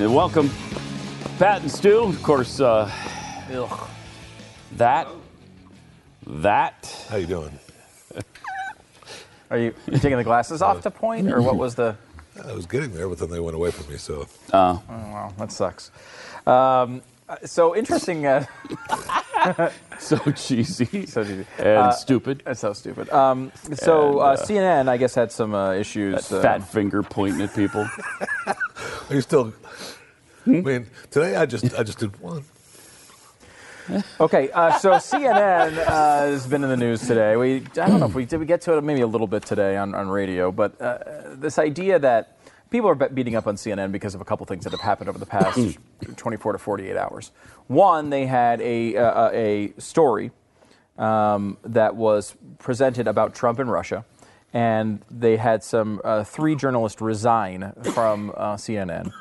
And welcome. Pat and Stu, of course, uh, that, that, How you doing? Are you, you taking the glasses off to point, or what was the? I was getting there, but then they went away from me. So Oh, wow, that sucks. Um, so interesting. Uh, so cheesy so easy. and Uh, stupid. That's so stupid. Um, so And, uh, uh, CNN, I guess, had some uh, issues. That uh, fat finger pointing at people. are you still? I mean, today I just I just did one. Okay, uh, so CNN uh, has been in the news today. We I don't know if we did we get to it maybe a little bit today on, on radio, but uh, this idea that people are beating up on CNN because of a couple things that have happened over the past 24 to 48 hours. One, they had a uh, a story um, that was presented about Trump and Russia, and they had some uh, three journalists resign from uh, CNN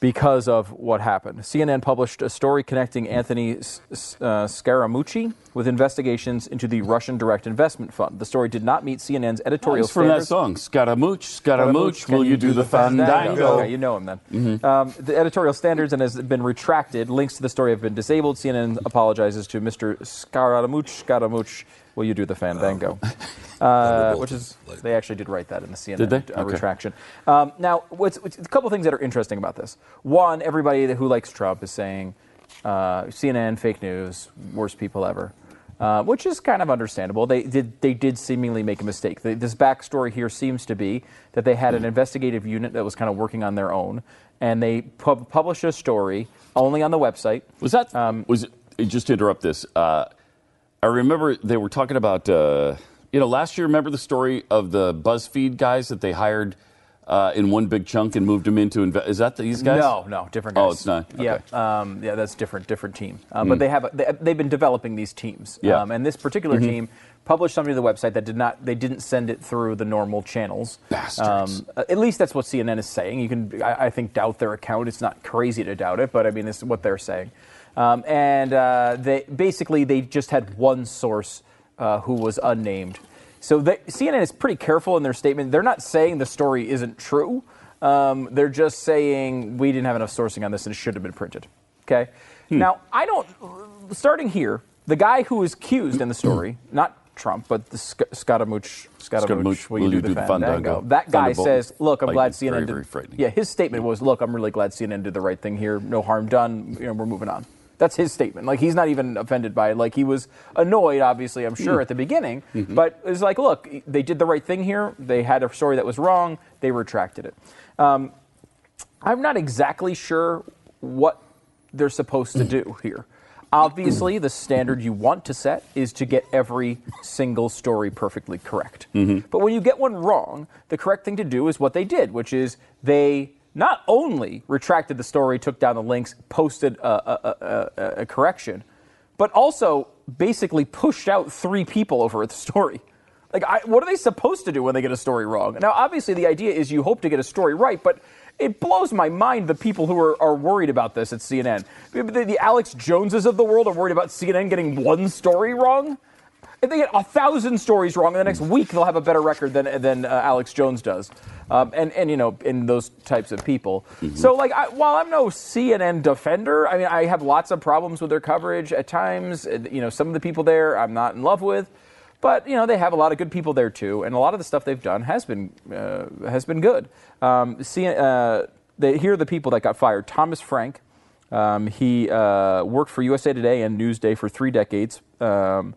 because of what happened. CNN published a story connecting Anthony uh, Scaramucci with investigations into the Russian Direct Investment Fund. The story did not meet CNN's editorial It's from that standards. song, Scaramouche, Scaramouche, will you do the fandango? Okay, you know him then. Um, the editorial standards and has been retracted. Links to the story have been disabled. CNN apologizes to Mr. Scaramouche. Scaramouche, will you do the fandango? Uh, which is they actually did write that in the CNN Did they? Uh, Okay. retraction. Um, now, what's, what's a couple things that are interesting about this? One, everybody who likes Trump is saying uh, CNN fake news, worst people ever. Uh, which is kind of understandable. They did they did seemingly make a mistake. The, this backstory here seems to be that they had an investigative unit that was kind of working on their own, and they pub- published a story only on the website. Was that, Um, was it, just to interrupt this, uh, I remember they were talking about, uh, you know, last year, remember the story of the BuzzFeed guys that they hired uh, in one big chunk and moved them into, inve- is that these guys? No, no, different guys. Oh, it's not? Yeah, Okay. Hmm. um, yeah, that's different, different team. Um, But they have they, they've been developing these teams. Yeah. Mm-hmm. Um, and this particular team published something to the website that did not they didn't send it through the normal channels. Bastards. Um, at least that's what CNN is saying. You can I, I think doubt their account. It's not crazy to doubt it, but I mean this is what they're saying. Um, and uh, they basically they just had one source uh, who was unnamed. So they, CNN is pretty careful in their statement. They're not saying the story isn't true. Um, they're just saying we didn't have enough sourcing on this and it should have been printed. Okay. Now I don't. Starting here, the guy who is accused in the story, not Trump, but the Sc- Scaramouche, Scaramouche, will you do, the fandango? That guy says, "Look, I'm Like, glad CNN very, did." very. Yeah, his statement was, "Look, I'm really glad CNN did the right thing here. No harm done. You know, we're moving on." That's his statement. Like he's not even offended by it. Like he was annoyed, obviously, I'm Hmm. sure, at the beginning. Mm-hmm. But it's like, look, they did the right thing here. They had a story that was wrong. They retracted it. Um, I'm not exactly sure what they're supposed to do here. Obviously, the standard you want to set is to get every single story perfectly correct. But when you get one wrong, the correct thing to do is what they did, which is they not only retracted the story, took down the links, posted a, a, a, a, correction, but also basically pushed out three people over the story. Like, I, what are they supposed to do when they get a story wrong? Now, obviously, the idea is you hope to get a story right, but it blows my mind the people who are, are worried about this at CNN. The, the Alex Joneses of the world are worried about CNN getting one story wrong. If they get a thousand stories wrong in the next week, they'll have a better record than than uh, Alex Jones does. Um, and and you know, in those types of people. So like, I, while I'm no CNN defender, I mean, I have lots of problems with their coverage at times. You know, some of the people there I'm not in love with. But you know they have a lot of good people there too, and a lot of the stuff they've done has been uh, has been good. Um, see, uh, they, here are the people that got fired: Thomas Frank. Um, he uh, worked for USA Today and Newsday for three decades. Um,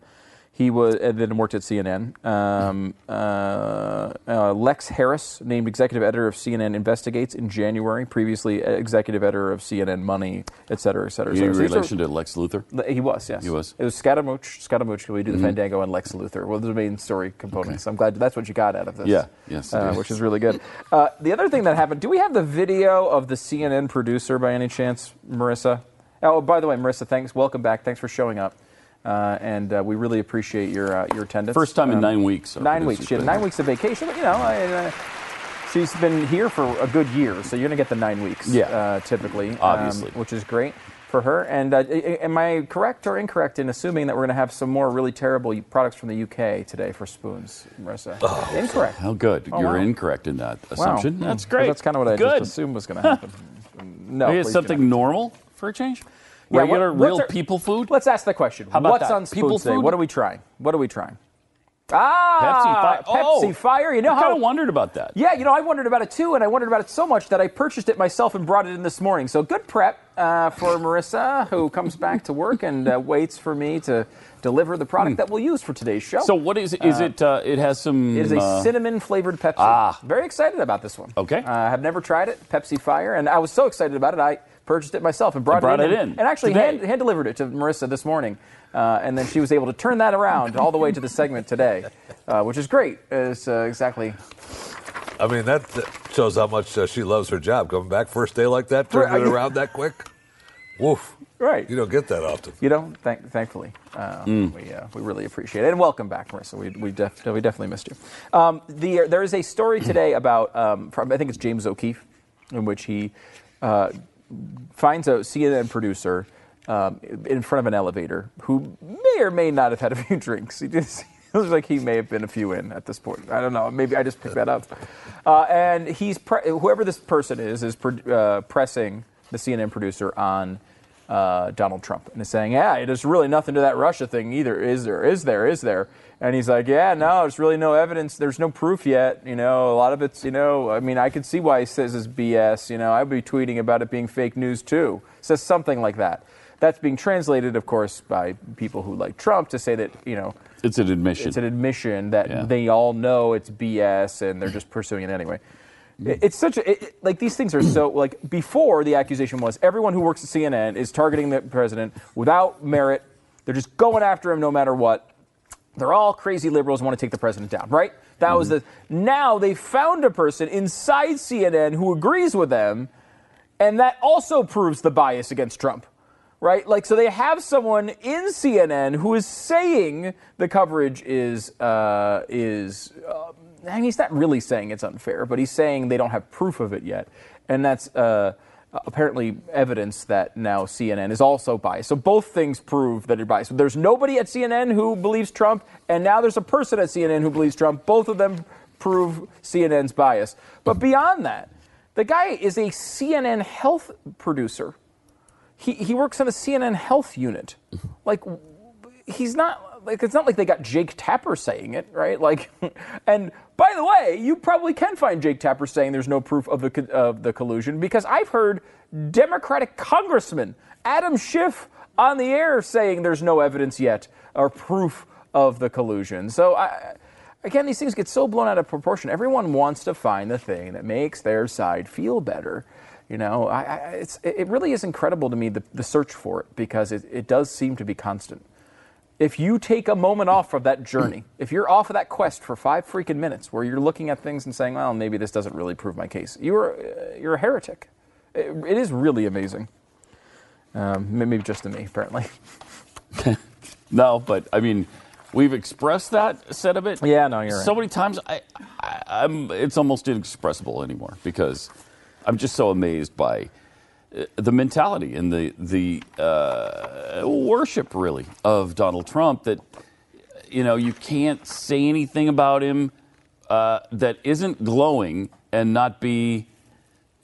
he was and then worked at CNN. Um, uh, uh, Lex Haris, named executive editor of CNN Investigates in January. Previously, executive editor of CNN Money, et cetera, et cetera. et You in. So relation to Lex Luthor? he was, yes. He was. Mm-hmm. It was Scaramouche. Scaramouche. We do the Fandango and Lex Luthor. Well, the main story components. I'm glad that's what you got out of this. Yeah. Yes, Uh, which is really good. Uh, the other thing that happened. Do we have the video of the CNN producer by any chance, Marissa? Oh, by the way, Marissa, thanks. Welcome back. Thanks for showing up. Uh, and uh, we really appreciate your uh, your attendance. First time in Um, nine weeks. Nine weeks. She had nine weeks of vacation. But, you know, I, uh, she's been here for a good year, so you're going to get the nine weeks. Yeah. Uh, typically, um, Obviously. which is great for her. And uh, i- i- am I correct or incorrect in assuming that we're going to have some more really terrible products from the UK today for spoons, Marissa? incorrect. How good. Oh, You're wow. incorrect in that assumption. Hmm. That's 'Cause great. That's kind of what I good. just assumed was going to happen. no, Maybe it's something normal for a change? Yeah, what- Regular, what's real our- people food? Let's ask the question. How about What's that? on People today? What are we trying? What are we trying? Ah, Pepsi Fire. Oh, Fire. You know I how kind of wondered about that. Yeah, you know, I wondered about it too, and I wondered about it so much that I purchased it myself and brought it in this morning. So good prep uh, for Marissa, who comes back to work and uh, waits for me to deliver the product that we'll use for today's show. So what is is it? Uh, it has some. it is a uh, cinnamon flavored Pepsi. Ah. Very excited about this one. Okay. Uh, I have never tried it, Pepsi Fire, and I was so excited about it, I purchased it myself and brought, brought it, in, it and, in and actually today. hand, hand delivered it to Marissa this morning. Uh, and then she was able to turn that around all the way to the segment today, uh, which is great. It's uh, exactly I mean, that, that shows how much uh, she loves her job. Coming back first day like that, turning Right. it around that quick. Woof. right. You don't get that often. You know, thank, thankfully, uh, Mm. we, uh, we really appreciate it. And welcome back, Marissa. We, we, def- we definitely missed you. Um, the, there is a story today about, um, from, I think it's James O'Keefe, in which he uh, finds a CNN producer um, in front of an elevator who may or may not have had a few drinks. He just, looks like he may have been a few in at this point. I don't know. Maybe I just picked that up. Uh, and he's pre- whoever this person is is pro- uh, pressing the CNN producer on uh, Donald Trump and is saying, "Yeah, there's really nothing to that Russia thing either. Is there? Is there? Is there?" And he's like, "Yeah, no, there's really no evidence. There's no proof yet. You know, a lot of it's, you know, I mean, I could see why he says it's BS. You know, I'd be tweeting about it being fake news too. Says something like that. That's being translated, of course, by people who like Trump to say that, you know, It's an admission. it's an admission that Yeah. they all know it's BS and they're just pursuing it anyway. It's such a it, like these things are so like before the accusation was everyone who works at CNN is targeting the president without merit. They're just going after him no matter what. They're all crazy liberals want to take the president down, right? That was the now they found a person inside CNN who agrees with them and that also proves the bias against Trump, right? Like, so they have someone in CNN who is saying the coverage is uh, is. Uh, I mean, he's not really saying it's unfair, but he's saying they don't have proof of it yet, and that's. Uh, Apparently, evidence that now CNN is also biased. So both things prove that you're biased. There's nobody at CNN who believes Trump, and now there's a person at CNN who believes Trump. Both of them prove CNN's bias. But beyond that, the guy is a CNN health producer. He, he works on a CNN health unit. Like, he's not, like, it's not like they got Jake Tapper saying it, right? Like, and by the way, you probably can find Jake Tapper saying there's no proof of the, of the collusion because I've heard Democratic Congressman Adam Schiff on the air saying there's no evidence yet or proof of the collusion. So I, again, these things get so blown out of proportion. Everyone wants to find the thing that makes their side feel better. You know, I, I, it's, it really is incredible to me the, the search for it because it, it does seem to be constant. If you take a moment off of that journey, if you're off of that quest for five freaking minutes where you're looking at things and saying, well, maybe this doesn't really prove my case, you're, uh, you're a heretic. It, it is really amazing. Um, maybe just to me, apparently. no, but I mean, we've expressed that sentiment. Yeah, no, you're so right. many times. I, I, I'm. It's almost inexpressible anymore because I'm just so amazed by the mentality and the the uh, worship really of Donald Trump that you know, you can't say anything about him uh, that isn't glowing and not be,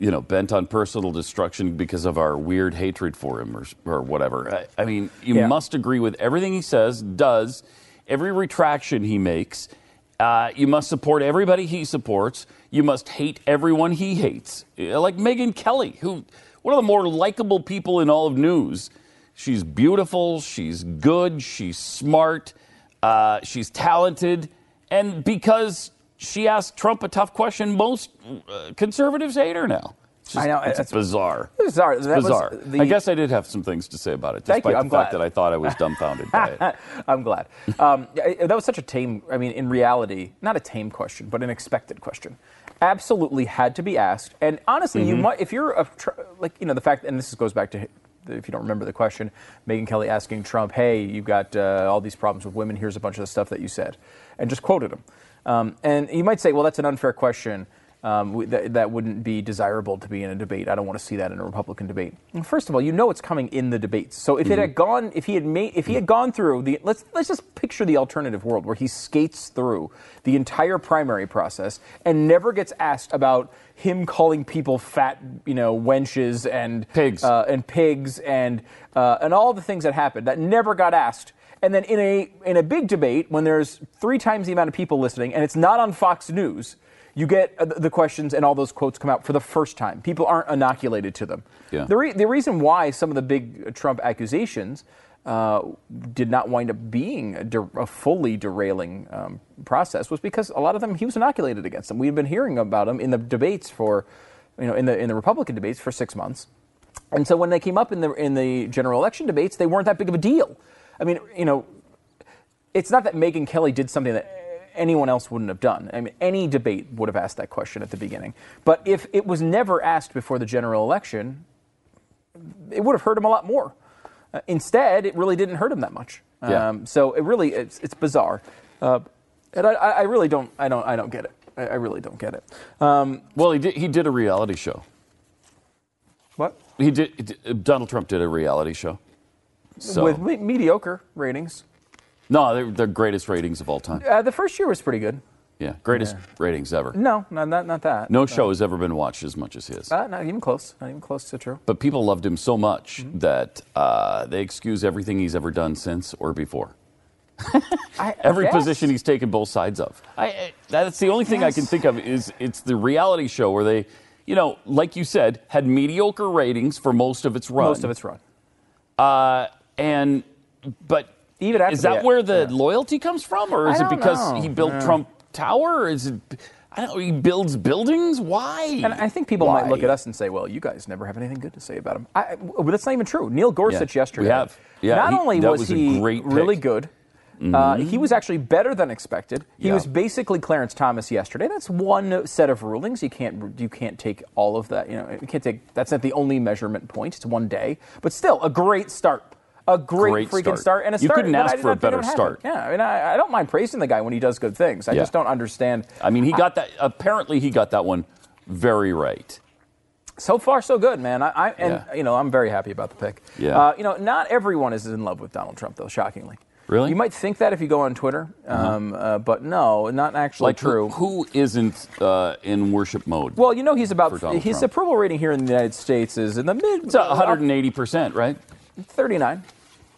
you know, bent on personal destruction because of our weird hatred for him or, or whatever. I, I mean, you Yeah. must agree with everything he says, does, every retraction he makes. Uh, you must support everybody he supports. You must hate everyone he hates. Like Megyn Kelly, who one of the more likable people in all of news. She's beautiful. She's good. She's smart. Uh, she's talented. And because she asked Trump a tough question, most uh, conservatives hate her now. It's just- I know, It's it's- bizarre. Bizarre. That bizarre. the- I guess I did have some things to say about it, Thank despite you. I'm the fact glad. that I thought I was dumbfounded by it. I'm glad. Um, that was such a tame, I mean, in reality, not a tame question, but an expected question. Absolutely had to be asked. And honestly, Mm-hmm. you might, if you're a, tr- like, you know, the fact, and this goes back to, if you don't remember the question, Megyn Kelly asking Trump, hey, you've got uh, all these problems with women, here's a bunch of the stuff that you said, and just quoted him. Um, and you might say, well, that's an unfair question. Um, that, that wouldn't be desirable to be in a debate. I don't want to see that in a Republican debate. First of all, you know it's coming in the debates. So if it had gone, if he had made, if he had gone through the, let's let's just picture the alternative world where he skates through the entire primary process and never gets asked about him calling people fat, you know, wenches and Pigs. uh, and pigs and uh, and all the things that happened that never got asked. And then in a in a big debate, when there's three times the amount of people listening, and it's not on Fox News, you get uh, the questions and all those quotes come out for the first time. People aren't inoculated to them. Yeah. The, re- the reason why some of the big Trump accusations uh, did not wind up being a, der- a fully derailing um, process was because a lot of them he was inoculated against them. We've been hearing about him in the debates for, you know, in the in the Republican debates for six months. And so when they came up in the in the general election debates, they weren't that big of a deal. I mean, you know, it's not that Megyn Kelly did something that anyone else wouldn't have done. I mean, any debate would have asked that question at the beginning. But if it was never asked before the general election, it would have hurt him a lot more. Uh, instead, it really didn't hurt him that much. Yeah. Um, so it really it's, it's bizarre, uh, and I, I I really don't I don't I don't get it. I, I really don't get it. Um, Well, he did, he did a reality show. what He did, he did- Donald Trump did a reality show. So, with me- mediocre ratings? No, they're the greatest ratings of all time. Uh, the first year was pretty good. Yeah, greatest ratings ever. No, not not, not that. No show has ever been watched as much as his. Uh, not even close. Not even close to true. But people loved him so much that uh, they excuse everything he's ever done since or before. I, Every yes. position he's taken both sides of. I, I, that's the only thing I can think of is it's the reality show where they, you know, like you said, had mediocre ratings for most of its run. most of its run. Uh, and but Even after is that the- where the yeah. loyalty comes from, or is it because know. he built Yeah. Trump Tower? Or is it? I don't know. He builds buildings. Why? And I think people might look at us and say, "Well, you guys never have anything good to say about him." I, but that's not even true. Neil Gorsuch Yeah, yesterday. we have. Yeah, not he- only was, was he really good, uh, he was actually better than expected. He Yeah. was basically Clarence Thomas yesterday. That's one set of rulings. You can't you can't take all of that. You know, you can't take. That's not the only measurement point. It's one day, but still a great start. A great, Great freaking start. start. and a You start couldn't that ask for a better start. Yeah, I mean, I, I don't mind praising the guy when he does good things. I Yeah. just don't understand. I mean, he got that. Apparently, he got that one very right. So far, so good, man. I, I and Yeah. you know, I'm very happy about the pick. Yeah. Uh, you know, not everyone is in love with Donald Trump, though. Shockingly. Really? You might think that if you go on Twitter, um, uh, but no, not actually Like true. Who, who isn't uh, in worship mode? well, you know, he's about his Trump. approval rating here in the United States is in the mid. it's 180 percent, right? 39.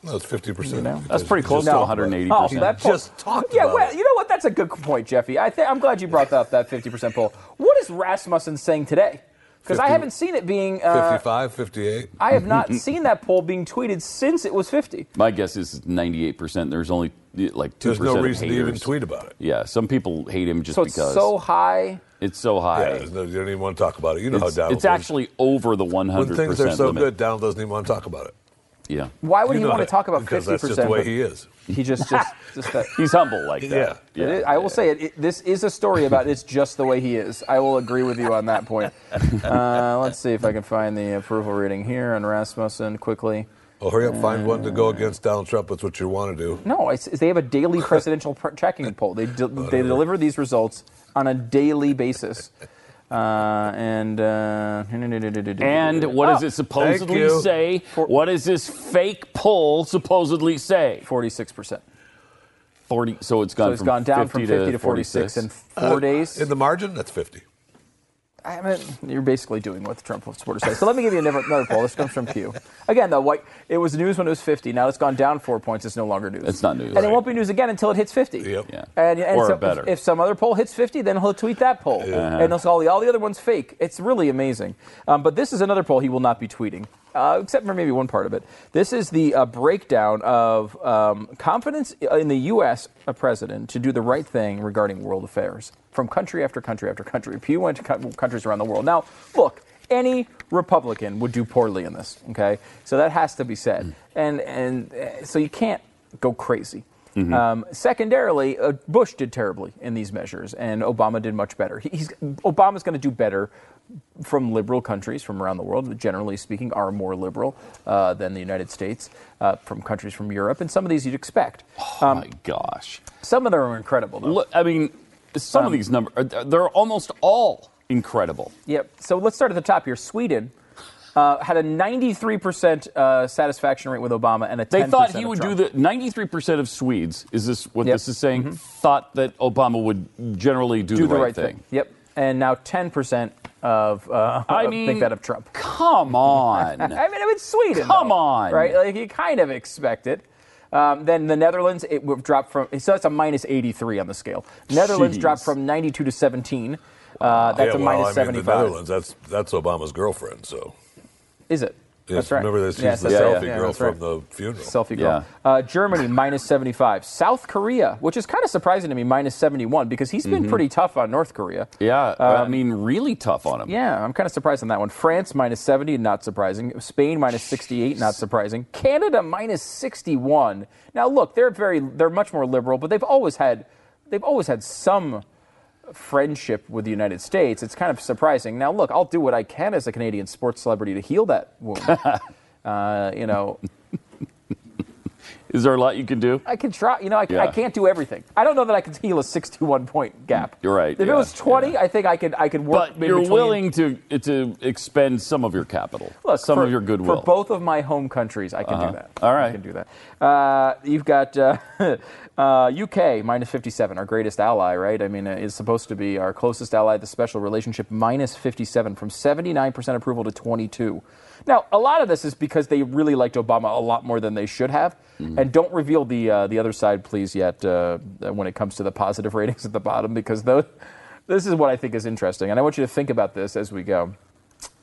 No, it's 50%. know. That's pretty close to 180 Oh, percent. that poll. Just talked Yeah, about well, it. you know what? That's a good point, Jeffy. I think I'm glad you brought up that 50% poll. What is Rasmussen saying today? Because I haven't seen it being. Uh, 55, 58. I have not seen that poll being tweeted since it was 50. My guess is 98 percent. There's only like two There's percent no of reason to even tweet about it. Yeah, some people hate him just So it's because so high. it's so high. Yeah, no, you don't even want to talk about it. You know it's, how down. it's actually over the 100 When things are so limit. good, Donald doesn't even want to talk about it. Yeah, Why would You he know want to talk about Because 50%? that's just the way he is. He just, just, just that. he's humble like Yeah. that. It is- I will say it, it. This is a story about it's just the way he is. I will agree with you on that point. Uh, let's see if I can find the approval rating here on Rasmussen quickly. Well, hurry up, find one to go against Donald Trump. That's what you want to do. No, it's, they have a daily presidential pr- tracking poll. They de- they deliver these results on a daily basis. Uh, and uh, And what does Oh, it supposedly you. say? What does this fake poll supposedly say? Forty-six percent. 40. So it's gone So it's from gone down 50 from 50 to 46 in four Uh, days. In the margin, that's 50. I mean, you're basically doing what the Trump supporters say. So let me give you another, another poll. This comes from Pew. Again, though, white, it was news when it was 50. Now it's gone down four points. It's no longer news. It's not news. And it won't be news again until it hits 50. Yep. Yeah. And, and Or so better. If, if some other poll hits 50, then he'll tweet that poll. And he'll say all the, all the other ones fake. It's really amazing. Um, but this is another poll he will not be tweeting, uh, except for maybe one part of it. This is the uh, breakdown of um, confidence in the U.S. president to do the right thing regarding world affairs from country after country after country. Pew went to co- countries around the world. Now, look, any Republican would do poorly in this. Okay, so that has to be said, and and uh, so you can't go crazy. Um, secondarily, uh, Bush did terribly in these measures, and Obama did much better. He- He's, Obama's going to do better from liberal countries from around the world, generally speaking, are more liberal uh, than the United States, uh, from countries from Europe, and some of these you'd expect. oh my gosh. Some of them are incredible, though. Look, I mean, some Um, of these numbers, they're almost all incredible. Yep. So let's start at the top here. Sweden uh, had a 93% uh, satisfaction rate with Obama and a 10% They thought he would Trump. do the 93% of Swedes, is this what Yep. this is saying? Thought that Obama would generally do, do the, right, thing. Yep. And now 10% of uh, I think mean- that of Trump. Come on. I mean, it's Sweden. Come though, on. right? Like you kind of expect it. Um, then the Netherlands, it would drop from. So that's a minus 83 on the scale. Netherlands Jeez. dropped from 92 to 17. Uh, that's yeah, a well, minus I mean, 75. the Netherlands, that's, that's Obama's girlfriend, so. Is it? Yes, that's right. Remember this? She's Yes, the that's selfie right. Yeah, girl that's from right. the funeral. Selfie girl. Yeah. Uh, Germany minus 75. South Korea, which is kind of surprising to me, minus 71 because he's Mm-hmm. been pretty tough on North Korea. Yeah, I mean, really tough on him. Um, Yeah, I'm kind of surprised on that one. France minus 70, not surprising. Spain minus 68, not surprising. Canada minus 61. Now look, they're very they're much more liberal, but they've always had they've always had some friendship with the United States. It's kind of surprising. Now look, I'll do what I can as a Canadian sports celebrity to heal that wound. uh, you know, Is there a lot you can do? I can try. You know, I, Yeah. I can't do everything. I don't know that I can heal a 61 point gap. You're right, If yeah, it was 20, I think I could I could work. But you're between. willing to to expend some of your capital, Look, some for, of your goodwill. For both of my home countries, I can Uh-huh. do that. All right. I can do that. Uh, you've got uh, uh, UK minus 57, our greatest ally, right? I mean, uh, is supposed to be our closest ally, the special relationship, minus 57, from 79% approval to 22. Now, a lot of this is because they really liked Obama a lot more than they should have. Mm-hmm. And don't reveal the uh, the other side, please, yet uh, when it comes to the positive ratings at the bottom, because those, this is what I think is interesting. And I want you to think about this as we go.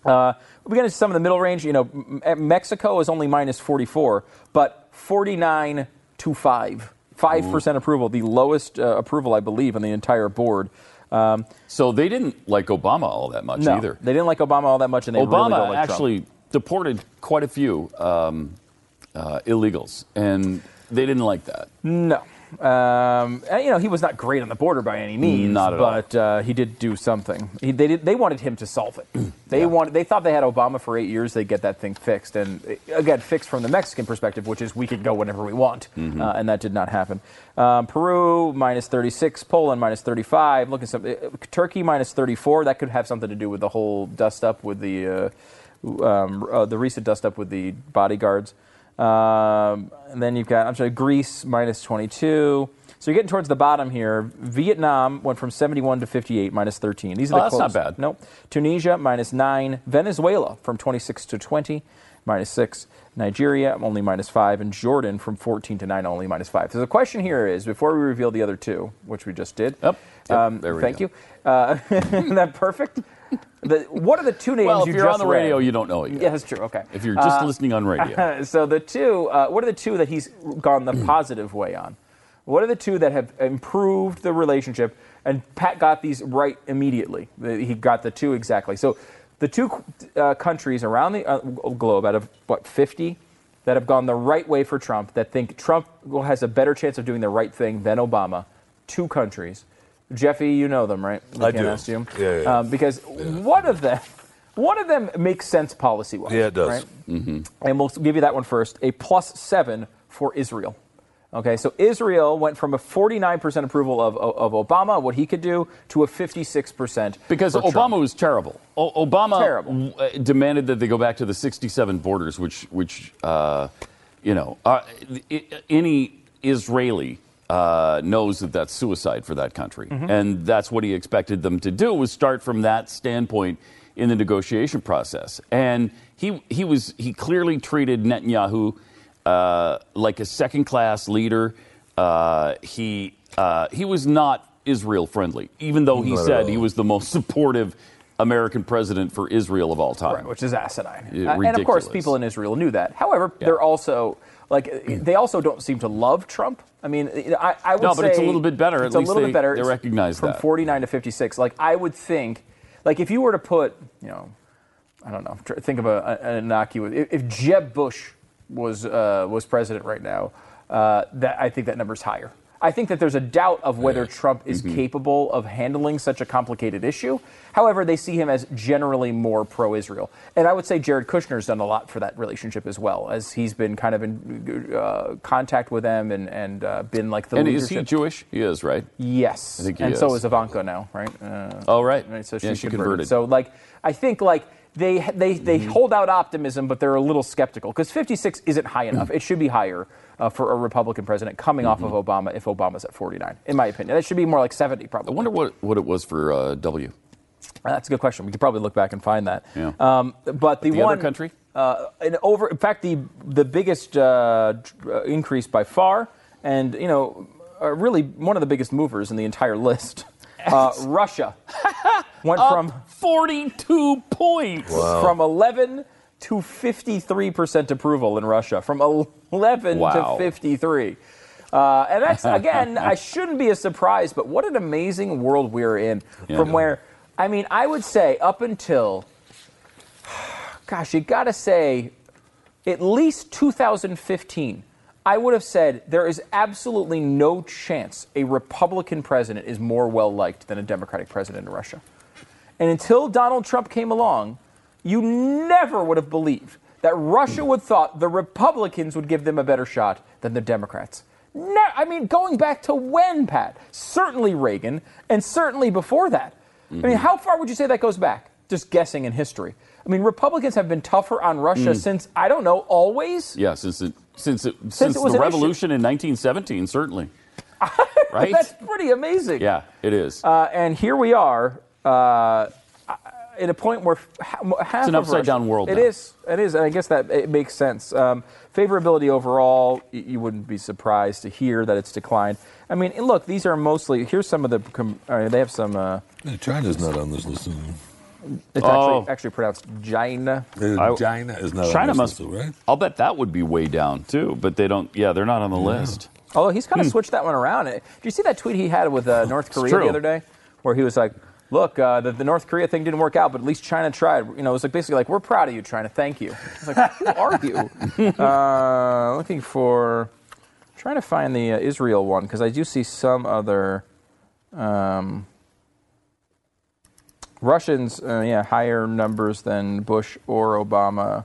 Uh, we get into some of the middle range. You know, M- M- Mexico is only minus 44, but 49 to 5. 5% approval, the lowest uh, approval, I believe, on the entire board. Um, so they didn't like Obama all that much no, either. they didn't like Obama all that much, and they really don't like Trump. Deported quite a few um, uh, illegals, and they didn't like that. No. Um, and, you know, he was not great on the border by any means, Not at all. but uh, he did do something. He, they, did, they wanted him to solve it. They wanted, they thought they had Obama for eight years. They'd get that thing fixed, and uh, again, fixed from the Mexican perspective, which is we could go whenever we want, Mm-hmm. uh, and that did not happen. Um, Peru minus 36, Poland minus 35. Look at some uh, Turkey minus 34. That could have something to do with the whole dust up with the uh, um, uh, the recent dust up with the bodyguards. Um, and then you've got, I'm sorry, Greece minus 22. So you're getting towards the bottom here. Vietnam went from 71 to 58, minus 13. These are the Oh, that's not close. bad. Nope. Tunisia minus 9. Venezuela from 26 to 20, minus 6. Nigeria only minus 5. And Jordan from 14 to 9, only minus 5. So the question here is before we reveal the other two, which we just did. Yep. Yep, Um, there we thank go. you. Uh, isn't that perfect? The, what are the two names Well, if you you're just on the radio, read? you don't know it yet. Yeah, that's true. Okay. If you're just Uh, listening on radio, so the two, uh, what are the two that he's gone the positive way on? What are the two that have improved the relationship? And Pat got these right immediately. He got the two exactly. So the two uh, countries around the uh, globe, out of what 50, that have gone the right way for Trump, that think Trump has a better chance of doing the right thing than Obama. Two countries. Jeffy, you know them, right? I can't do. ask you. Yeah, yeah, yeah. Um, because one of them, one of them makes sense policy wise. Yeah, it does. Right? And we'll give you that one first. A plus seven for Israel. Okay, so Israel went from a 49% approval of, of, of Obama, what he could do, to a 56% because for Obama Trump. was terrible. O- Obama Terrible. w- uh, demanded that they go back to the 67 borders, which, which uh, you know, uh, i- any Israeli uh, knows that that's suicide for that country, Mm-hmm. and that's what he expected them to do was start from that standpoint in the negotiation process. And he he was he clearly treated Netanyahu uh, like a second class leader. Uh, he uh, he was not Israel friendly, even though he said he was the most supportive American president for Israel of all time. Right, which is asinine. Uh, and of course, people in Israel knew that. However, Yeah. they're also like they also don't seem to love Trump. I mean, I, I would No, but it's a little bit better. At It's a least little they- bit better. they recognize from that. 49 to 56. Like I would think, like if you were to put, you know, I don't know, think of a, an innocuous. If, if Jeb Bush was uh, was president right now, uh, that I think that number's higher. I think that there's a doubt of whether Trump is Mm-hmm. capable of handling such a complicated issue. However, they see him as generally more pro-Israel, and I would say Jared Kushner's done a lot for that relationship as well, as he's been kind of in uh, contact with them and and uh, been like the And is he Jewish? He is, right? Yes, I think he and so is. is Ivanka now, right? Uh, Oh, right. Right, so Yeah, she, she converted. converted. So like, I think like they they they Mm-hmm. hold out optimism, but they're a little skeptical because 56 isn't high enough. It should be higher uh, for a Republican president coming off of Obama if Obama's at 49, in my opinion. That should be more like 70 probably. I wonder what, what it was for uh, W. Uh, That's a good question. We could probably look back and find that. Yeah. Um, but the, The other one country? uh, an over, in fact, the the biggest uh, uh, increase by far, and you know, uh, really one of the biggest movers in the entire list. Uh, Russia went from 42 points. from 11 to 53 percent approval in Russia. From 11 Wow. to 53. Uh, and that's again, I shouldn't be a surprise, but what an amazing world we're in. From Yeah. where, I mean, I would say up until, gosh, you got to say, at least 2015, I would have said there is absolutely no chance a Republican president is more well liked than a Democratic president in Russia. And until Donald Trump came along, you never would have believed that Russia would thought the Republicans would give them a better shot than the Democrats. No, I mean, going back to when, Pat? Certainly Reagan, and certainly before that. I mean, how far would you say that goes back? Just guessing in history. I mean, Republicans have been tougher on Russia since I don't know, always. Yeah, since it, since it, since, it was the an issue. revolution in 1917, certainly. right? That's pretty amazing. yeah, it is. Uh, and here we are uh, at a point where ha- half an upside Russia- down world It now. is. It is, and I guess that it makes sense. Um, favorability overall, you wouldn't be surprised to hear that it's declined. I mean, look, these are mostly. Here's some of the. Com- uh, they have some. Uh, Yeah, China's not on this list. it's Oh. actually actually pronounced China. China is not China on this must, list, right? I'll bet that would be way down too, but they don't, yeah, they're not on the list. Although he's Hmm. kind of switched that one around. Did you see that tweet he had with uh, North Korea the other day, where he was like, "Look, uh, the, the North Korea thing didn't work out, but at least China tried." You know, it was like basically like, "We're proud of you, China. Thank you." Like, "Who are you?" uh, looking for, trying to find the uh, Israel one because I do see some other. Um, Russians, uh, yeah, higher numbers than Bush or Obama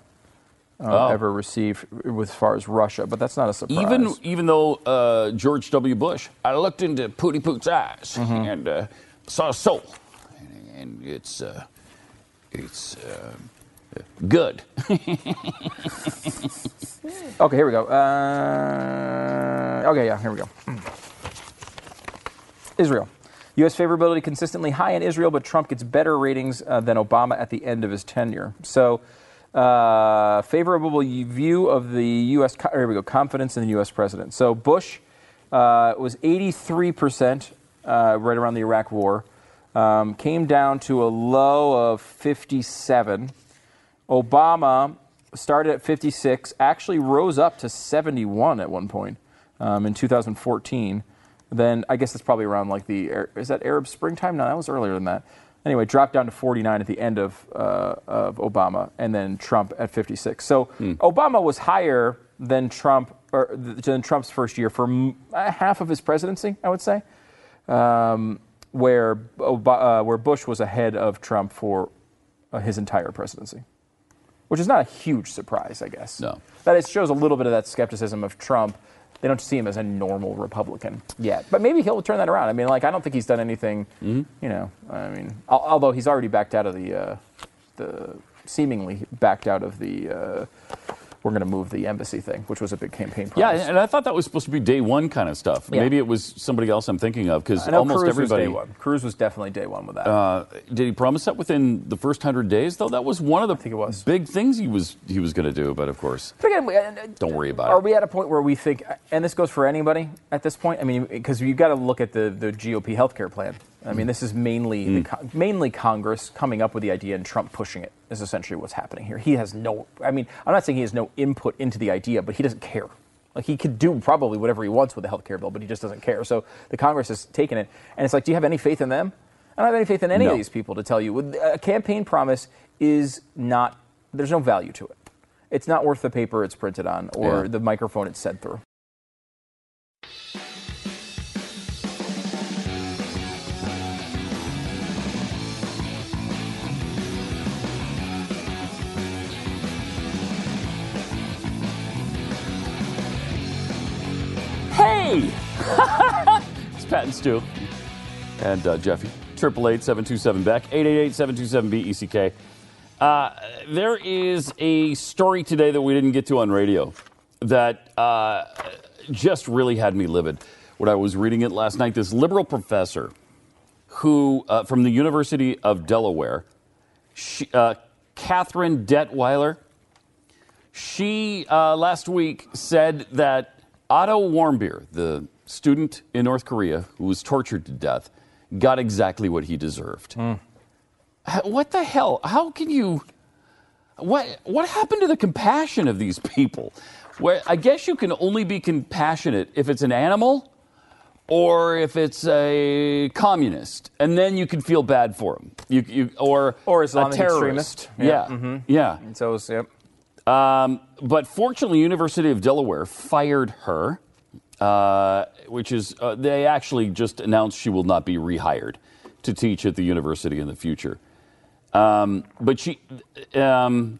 uh, Oh. ever received with as far as Russia, but that's not a surprise. Even even though uh, George W. Bush, I looked into Pooty Poot's eyes Mm-hmm. and uh, saw a soul, and it's uh, it's uh, good. Okay, here we go. Uh, okay, yeah, here we go. Israel. U.S. favorability consistently high in Israel, but Trump gets better ratings uh, than Obama at the end of his tenure. So, uh, favorable view of the U.S. co- Here we go. Confidence in the U.S. president. So Bush uh, was 83 percent uh, right around the Iraq War. Um, came down to a low of 57. Obama started at 56, actually rose up to 71 at one point um, in 2014. Then I guess that's probably around like the is that Arab Springtime? No, that was earlier than that. Anyway, dropped down to 49 at the end of uh, of Obama, and then Trump at 56. So Obama was higher than Trump or than Trump's first year for m- uh, half of his presidency, I would say um, where uh, where Bush was ahead of Trump for uh, his entire presidency, which is not a huge surprise, I guess. No. that it shows a little bit of that skepticism of Trump. They don't see him as a normal Republican yet, but maybe he'll turn that around. I mean, like I don't think he's done anything. Mm-hmm. You know, I mean, al- although he's already backed out of the uh, the seemingly backed out of the. Uh, we're going to move the embassy thing, which was a big campaign Yeah, and I thought that was supposed to be day one kind of stuff. Yeah. Maybe it was somebody else I'm thinking of because almost Cruz everybody. was day one. Cruz was definitely day one with that. Uh, did he promise that within the first hundred days? Though that was one of the think it was. big things he was he was going to do. But of course, But again, uh, Don't worry about Are it. Are we at a point where we think, and this goes for anybody at this point? I mean, because you've got to look at the, the GOP healthcare plan. I mean, this is mainly Mm. the, co- mainly Congress coming up with the idea and Trump pushing it. Is essentially what's happening here. He has no. I mean, I'm not saying he has no input into the idea, but he doesn't care. Like he could do probably whatever he wants with the healthcare bill, but he just doesn't care. So the Congress has taken it, and it's like, do you have any faith in them? I don't have any faith in any No. of these people to tell you. A campaign promise is not. There's no value to it. It's not worth the paper it's printed on or Yeah. the microphone it's said through. it's Pat and Stu and uh, Jeffy. Triple eight seven two seven Beck there is a story today that we didn't get to on radio that uh, just really had me livid. When I was reading it last night, this liberal professor who uh, from the University of Delaware, she, uh, Katherine Dettwyler, she uh, last week said that Otto Warmbier, the student in North Korea who was tortured to death, got exactly what he deserved. Hmm. H- What the hell? How can you? What what happened to the compassion of these people? Where I guess you can only be compassionate if it's an animal or if it's a communist, and then you can feel bad for them. You, you or Or a terrorist. extremist. Yeah, Yeah, mm-hmm. yeah. So, yep. Um, but fortunately, University of Delaware fired her, uh, which is uh, they actually just announced she will not be rehired to teach at the university in the future. Um, but she, um,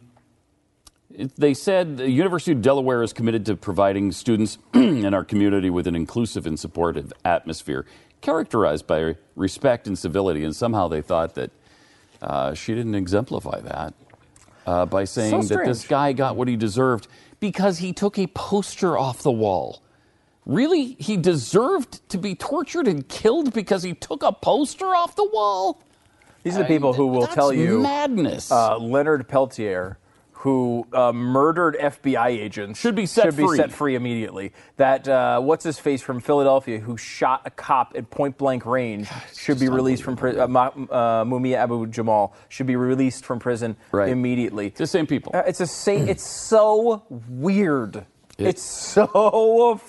they said the University of Delaware is committed to providing students in our community with an inclusive and supportive atmosphere characterized by respect and civility. And somehow they thought that uh, she didn't exemplify that uh, by saying that this guy got what he deserved because he took a poster off the wall. Really? He deserved to be tortured and killed because he took a poster off the wall? These are the people who will That's tell you madness. uh, Leonard Peltier, who uh, murdered FBI agents, Should be set should be free. set free immediately. That uh, what's his face from Philadelphia, who shot a cop at point blank range, should be released from prison. Uh, uh, Mumia Abu Jamal should be released from prison Right. immediately. the same people. Uh, it's a same. It's so weird. It- it's so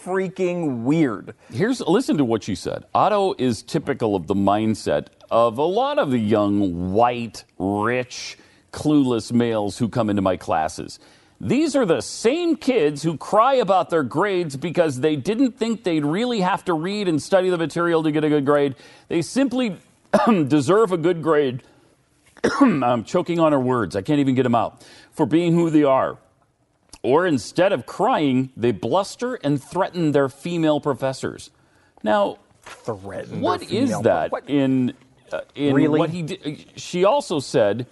freaking weird. Here's listen to what she said. Otto is typical of the mindset of a lot of the young, white, rich, clueless males who come into my classes. These are the same kids who cry about their grades because they didn't think they'd really have to read and study the material to get a good grade. They simply deserve a good grade. I'm choking on her words. I can't even get them out. For being who they are. Or instead of crying, they bluster and threaten their female professors. Now, threaten what is that What- in uh, in Really? what he did? She also said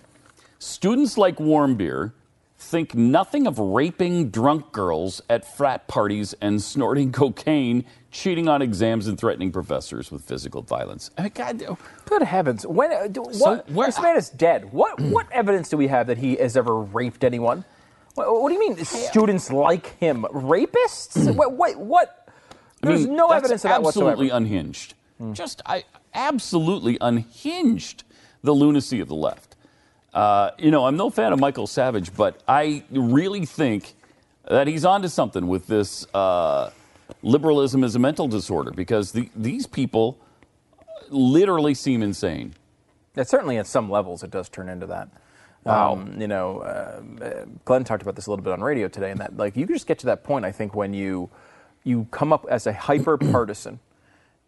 students like Warmbier think nothing of raping drunk girls at frat parties and snorting cocaine, cheating on exams and threatening professors with physical violence. I mean, God, Good heavens! When uh, do, So what, where- this man is dead. What what evidence do we have that he has ever raped anyone? What, what do you mean students like him? Rapists? what, what what? I There's mean, no evidence of that whatsoever. absolutely unhinged. Just I absolutely unhinged the lunacy of the left. Uh, you know, I'm no fan of Michael Savage, but I really think that he's onto something with this uh, liberalism is a mental disorder because the, these people literally seem insane. That certainly at some levels it does turn into that. Um, you know, uh, Glenn talked about this a little bit on radio today, and that like you just get to that point. I think when you you come up as a hyper partisan,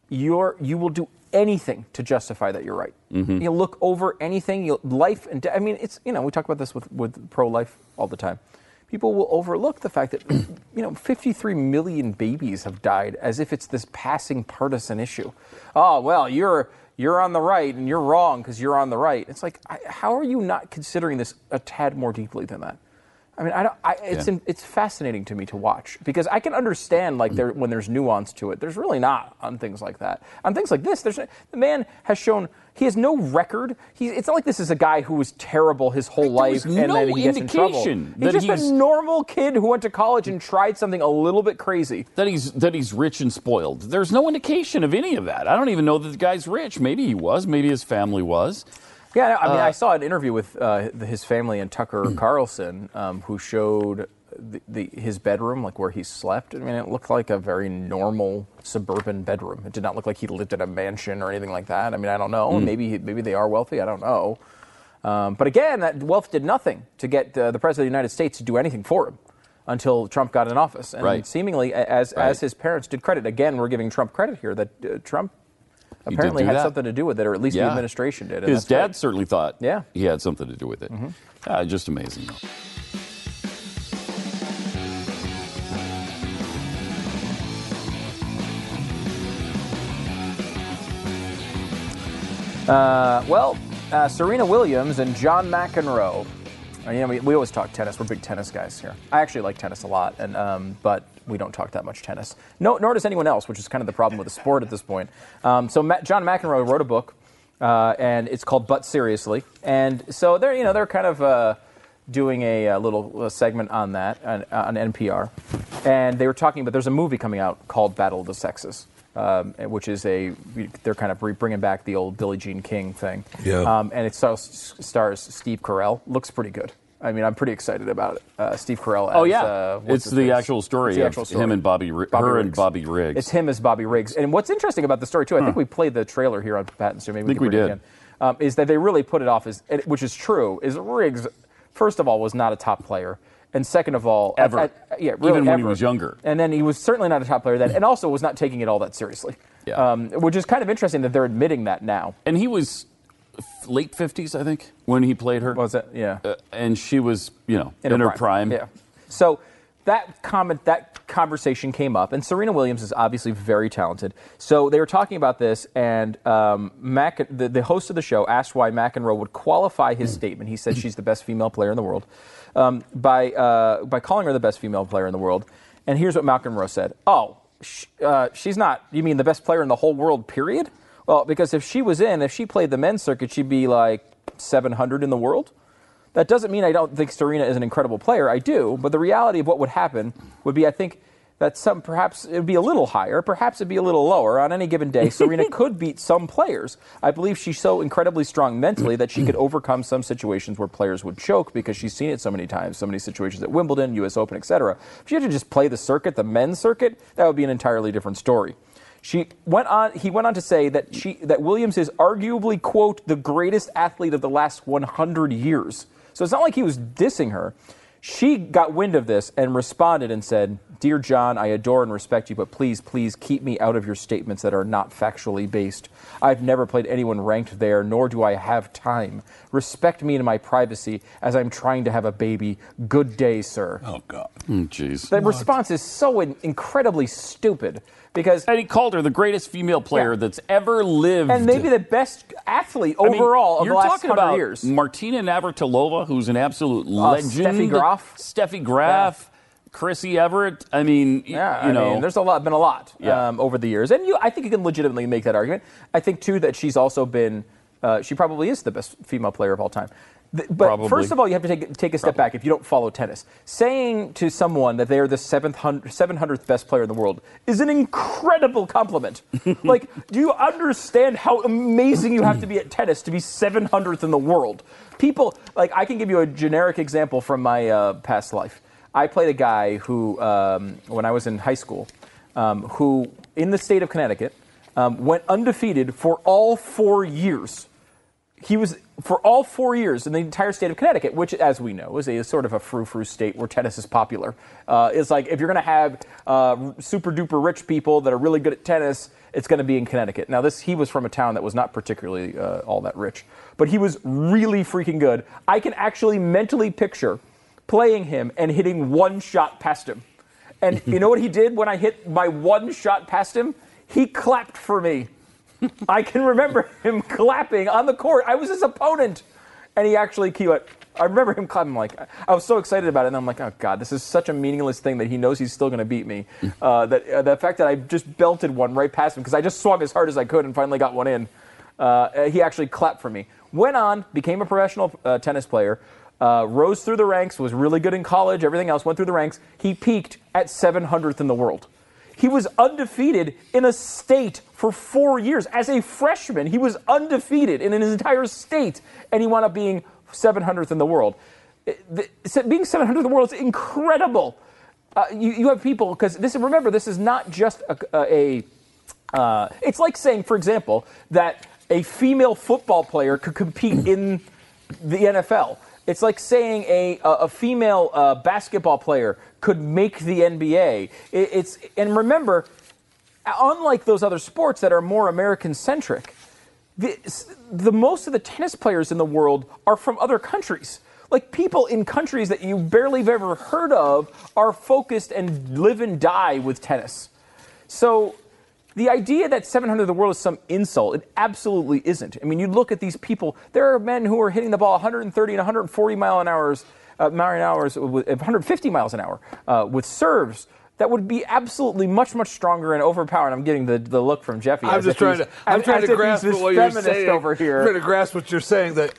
you're you will do anything to justify that you're right. Mm-hmm. You look over anything, you life and de- I mean it's you know we talk about this with with pro life all the time. People will overlook the fact that you know 53 million babies have died as if it's this passing partisan issue. Oh well, you're you're on the right and you're wrong because you're on the right. It's like I, how are you not considering this a tad more deeply than that? I mean, I don't. I, it's Yeah. in, it's fascinating to me to watch because I can understand like there when there's nuance to it. There's really not on things like that. On things like this, there's the man has shown he has no record. He, it's not like this is a guy who was terrible his whole life and no then he gets in trouble. He's just he's- a normal kid who went to college and tried something a little bit crazy. that he's that he's rich and spoiled. There's no indication of any of that. I don't even know that the guy's rich. Maybe he was. Maybe his family was. Yeah, I mean, Uh, I saw an interview with uh, the- his family and Tucker Carlson, um, who showed the, the, his bedroom, like where he slept. I mean, it looked like a very normal suburban bedroom. It did not look like he lived in a mansion or anything like that. I mean, I don't know. Maybe maybe they are wealthy. I don't know. Um, but again, that wealth did nothing to get uh, the president of the United States to do anything for him until Trump got in office. And Right. seemingly, as Right. as his parents did credit. Again, we're giving Trump credit here that uh, Trump apparently had that. something to do with it, or at least the administration did. His dad certainly thought Yeah. Mm-hmm. he had something to do with it. Ah, just amazing. Uh, well, uh, Serena Williams and John McEnroe. You know, we, we always talk tennis. We're big tennis guys here. I actually like tennis a lot, and um, but we don't talk that much tennis. No, nor does anyone else, which is kind of the problem with the sport at this point. Um, so Ma- John McEnroe wrote a book, uh, and it's called "But Seriously," and so they're you know they're kind of. Uh, doing a, uh little uh, segment on that on, on NPR, and they were talking about there's a movie coming out called Battle of the Sexes, um, which is a they're kind of re- bringing back the old Billie Jean King thing. Yeah. Um, and it stars, stars Steve Carell. Looks pretty good. I mean, I'm pretty excited about it. Uh, Steve Carell. Oh yeah, uh, what's it's his the actual story It's the actual story. him and Bobby, Ri- Bobby her and Riggs. Bobby Riggs. It's him as Bobby Riggs. And what's interesting about the story too, I think we played the trailer here on Pat and Stu. Maybe we think can we it did. again. Um, is that they really put it off as, which is true, is Riggs, first of all, was not a top player. And second of all, Ever. yeah, really Even when he was younger. And then he was certainly not a top player then, and also was not taking it all that seriously. Yeah. Um, which is kind of interesting that they're admitting that now. and he was late fifties, I think, when he played her. Was it? Yeah. Uh, and she was, you know, in, her prime. Yeah. So that comment, that conversation came up, and Serena Williams is obviously very talented. So they were talking about this, and um, Mac, the, the host of the show asked why McEnroe would qualify his statement. He said she's the best female player in the world um, by uh, by calling her the best female player in the world. And here's what McEnroe said: Oh, sh- uh, she's not. You mean the best player in the whole world? Period. Well, because if she was in, if she played the men's circuit, she'd be like 700 in the world. That doesn't mean I don't think Serena is an incredible player. I do, but the reality of what would happen would be I think that some perhaps it would be a little higher, perhaps it'd be a little lower on any given day. Serena could beat some players. I believe she's so incredibly strong mentally that she could overcome some situations where players would choke because she's seen it so many times, so many situations at Wimbledon, U.S. Open, etc. If she had to just play the circuit, the men's circuit, that would be an entirely different story. She went on. He went on to say that she that Williams is arguably quote the greatest athlete of the last 100 years. So it's not like he was dissing her. She got wind of this and responded and said, "Dear John, I adore and respect you, but please, please keep me out of your statements that are not factually based. I've never played anyone ranked there, nor do I have time. Respect me and my privacy as I'm trying to have a baby. Good day, sir." Oh God. Mm, Jeez. The response is so in- incredibly stupid because and he called her the greatest female player Yeah. that's ever lived. and maybe the best athlete I mean, overall of the last talking 100 about years. Martina Navratilova, who's an absolute legend. Steffi Graf. Steffi Graf. Chrissy Evert. I mean, Yeah, you I know, mean, there's a lot, been a lot Yeah. um, over the years, and you, I think you can legitimately make that argument. I think too that she's also been, uh, she probably is the best female player of all time. Th- But Probably. first of all, you have to take take a step back if you don't follow tennis. Saying to someone that they are the seventh seven hundredth best player in the world is an incredible compliment. like, do you understand how amazing you have to be at tennis to be seven hundredth in the world? People like I can give you a generic example from my uh, past life. I played a guy who, um, when I was in high school, um, who in the state of Connecticut um, went undefeated for all four years. He was for all four years in the entire state of Connecticut, which, as we know, is a sort of a frou-frou state where tennis is popular. Uh, it's like if you're going to have uh, super duper rich people that are really good at tennis, it's going to be in Connecticut. Now, this he was from a town that was not particularly uh, all that rich, but he was really freaking good. I can actually mentally picture playing him and hitting one shot past him. And you know what he did when I hit my one shot past him? He clapped for me. I can remember him clapping on the court. I was his opponent. And he actually he went, I remember him clapping. Like I was so excited about it, and I'm like, oh god, this is such a meaningless thing that he knows he's still going to beat me. Uh, that uh, the fact that I just belted one right past him because I just swung as hard as I could and finally got one in. Uh, he actually clapped for me. Went on, became a professional uh, tennis player. Uh, rose through the ranks, was really good in college, everything else, went through the ranks. He peaked at 700th in the world. He was undefeated in a state for four years. As a freshman, he was undefeated in his entire state, and he wound up being 700th in the world. Being 700th in the world is incredible. Uh, you, you have people, because this, remember, this is not just a, a uh, it's like saying, for example, that a female football player could compete in the NFL. It's like saying a, a a female uh, basketball player could make the NBA. It, it's and remember, unlike those other sports that are more American centric, the, the most of the tennis players in the world are from other countries. Like people in countries that you barely have ever heard of are focused and live and die with tennis. So the idea that 700 of the world is some insult, it absolutely isn't. I mean, you look at these people, there are men who are hitting the ball 130 and 140 mile an hours, uh, an hours, 150 miles an hour uh, with serves. That would be absolutely much, much stronger and overpowered. I'm getting the, the look from Jeffy. I'm just trying to. I'm as- trying as to grasp what you're saying. over I'm here. trying to grasp what you're saying that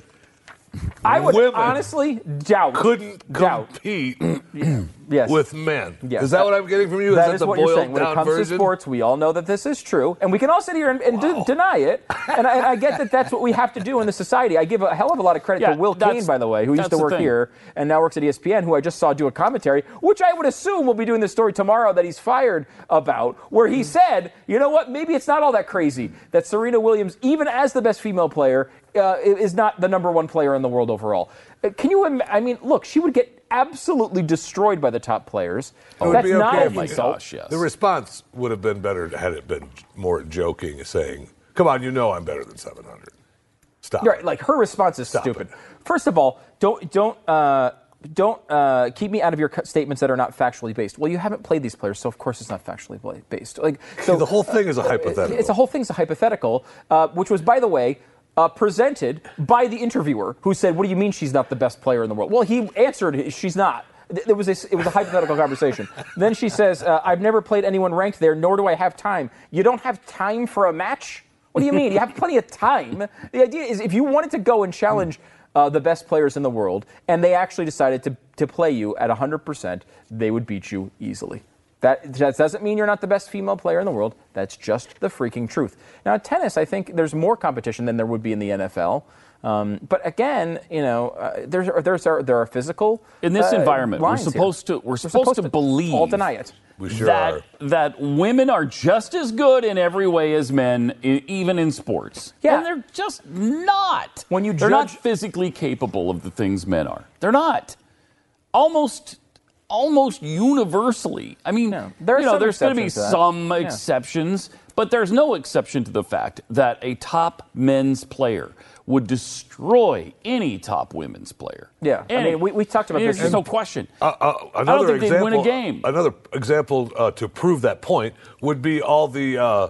I would women honestly doubt. couldn't doubt. compete Yes. with men. Yes. Is that what I'm getting from you? That that is the what you're saying. When it comes version? to sports, we all know that this is true, and we can all sit here and, and de- deny it. And I, and I get that that's what we have to do in the society. I give a hell of a lot of credit Yeah, to Will that's- Cain, by the way, who used to work here and now works at ESPN, who I just saw do a commentary, which I would assume will be doing the story tomorrow that he's fired about, where he said, you know what, maybe it's not all that crazy that Serena Williams, even as the best female player, uh, is not the number one player in the world overall. Uh, Can you? Im- I mean, look, she would get absolutely destroyed by the top players. It would That's be not okay an if insult. Gosh, yes. The response would have been better had it been more joking, saying, "Come on, you know I'm better than 700." Stop. Right, like her response is Stop stupid. it. First of all, don't don't uh, don't uh, keep me out of your statements that are not factually based. Well, you haven't played these players, so of course it's not factually based. Like so, the whole thing is a hypothetical. It's a whole thing's a hypothetical, uh, which was, by the way. Uh, presented by the interviewer, who said, "What do you mean she's not the best player in the world?" Well, he answered, "She's not." There was a, it was a hypothetical conversation. Then she says, uh, "I've never played anyone ranked there, nor do I have time." You don't have time for a match? What do you mean? You have plenty of time. The idea is if you wanted to go and challenge uh, the best players in the world, and they actually decided to, to play you at 100%, they would beat you easily. That, that doesn't mean you're not the best female player in the world. That's just the freaking truth. Now, in tennis, I think there's more competition than there would be in the NFL. Um, but again, you know, uh, there's, there's are, there are physical in this uh, environment, we're lines here. supposed to we're, supposed, to believe All deny it. We sure that are. that women are just as good in every way as men, i- even in sports. Yeah. and they're just not. When you they're not physically capable of the things men are. They're not. Almost. Almost universally. I mean, No. There you know, there's going to be exceptions to that. some Yeah. exceptions, but there's no exception to the fact that a top men's player would destroy any top women's player. Yeah. I mean, we- we talked about this. just no question. Uh, uh, another think they'd example, win a game. Another example uh, to prove that point would be all the uh,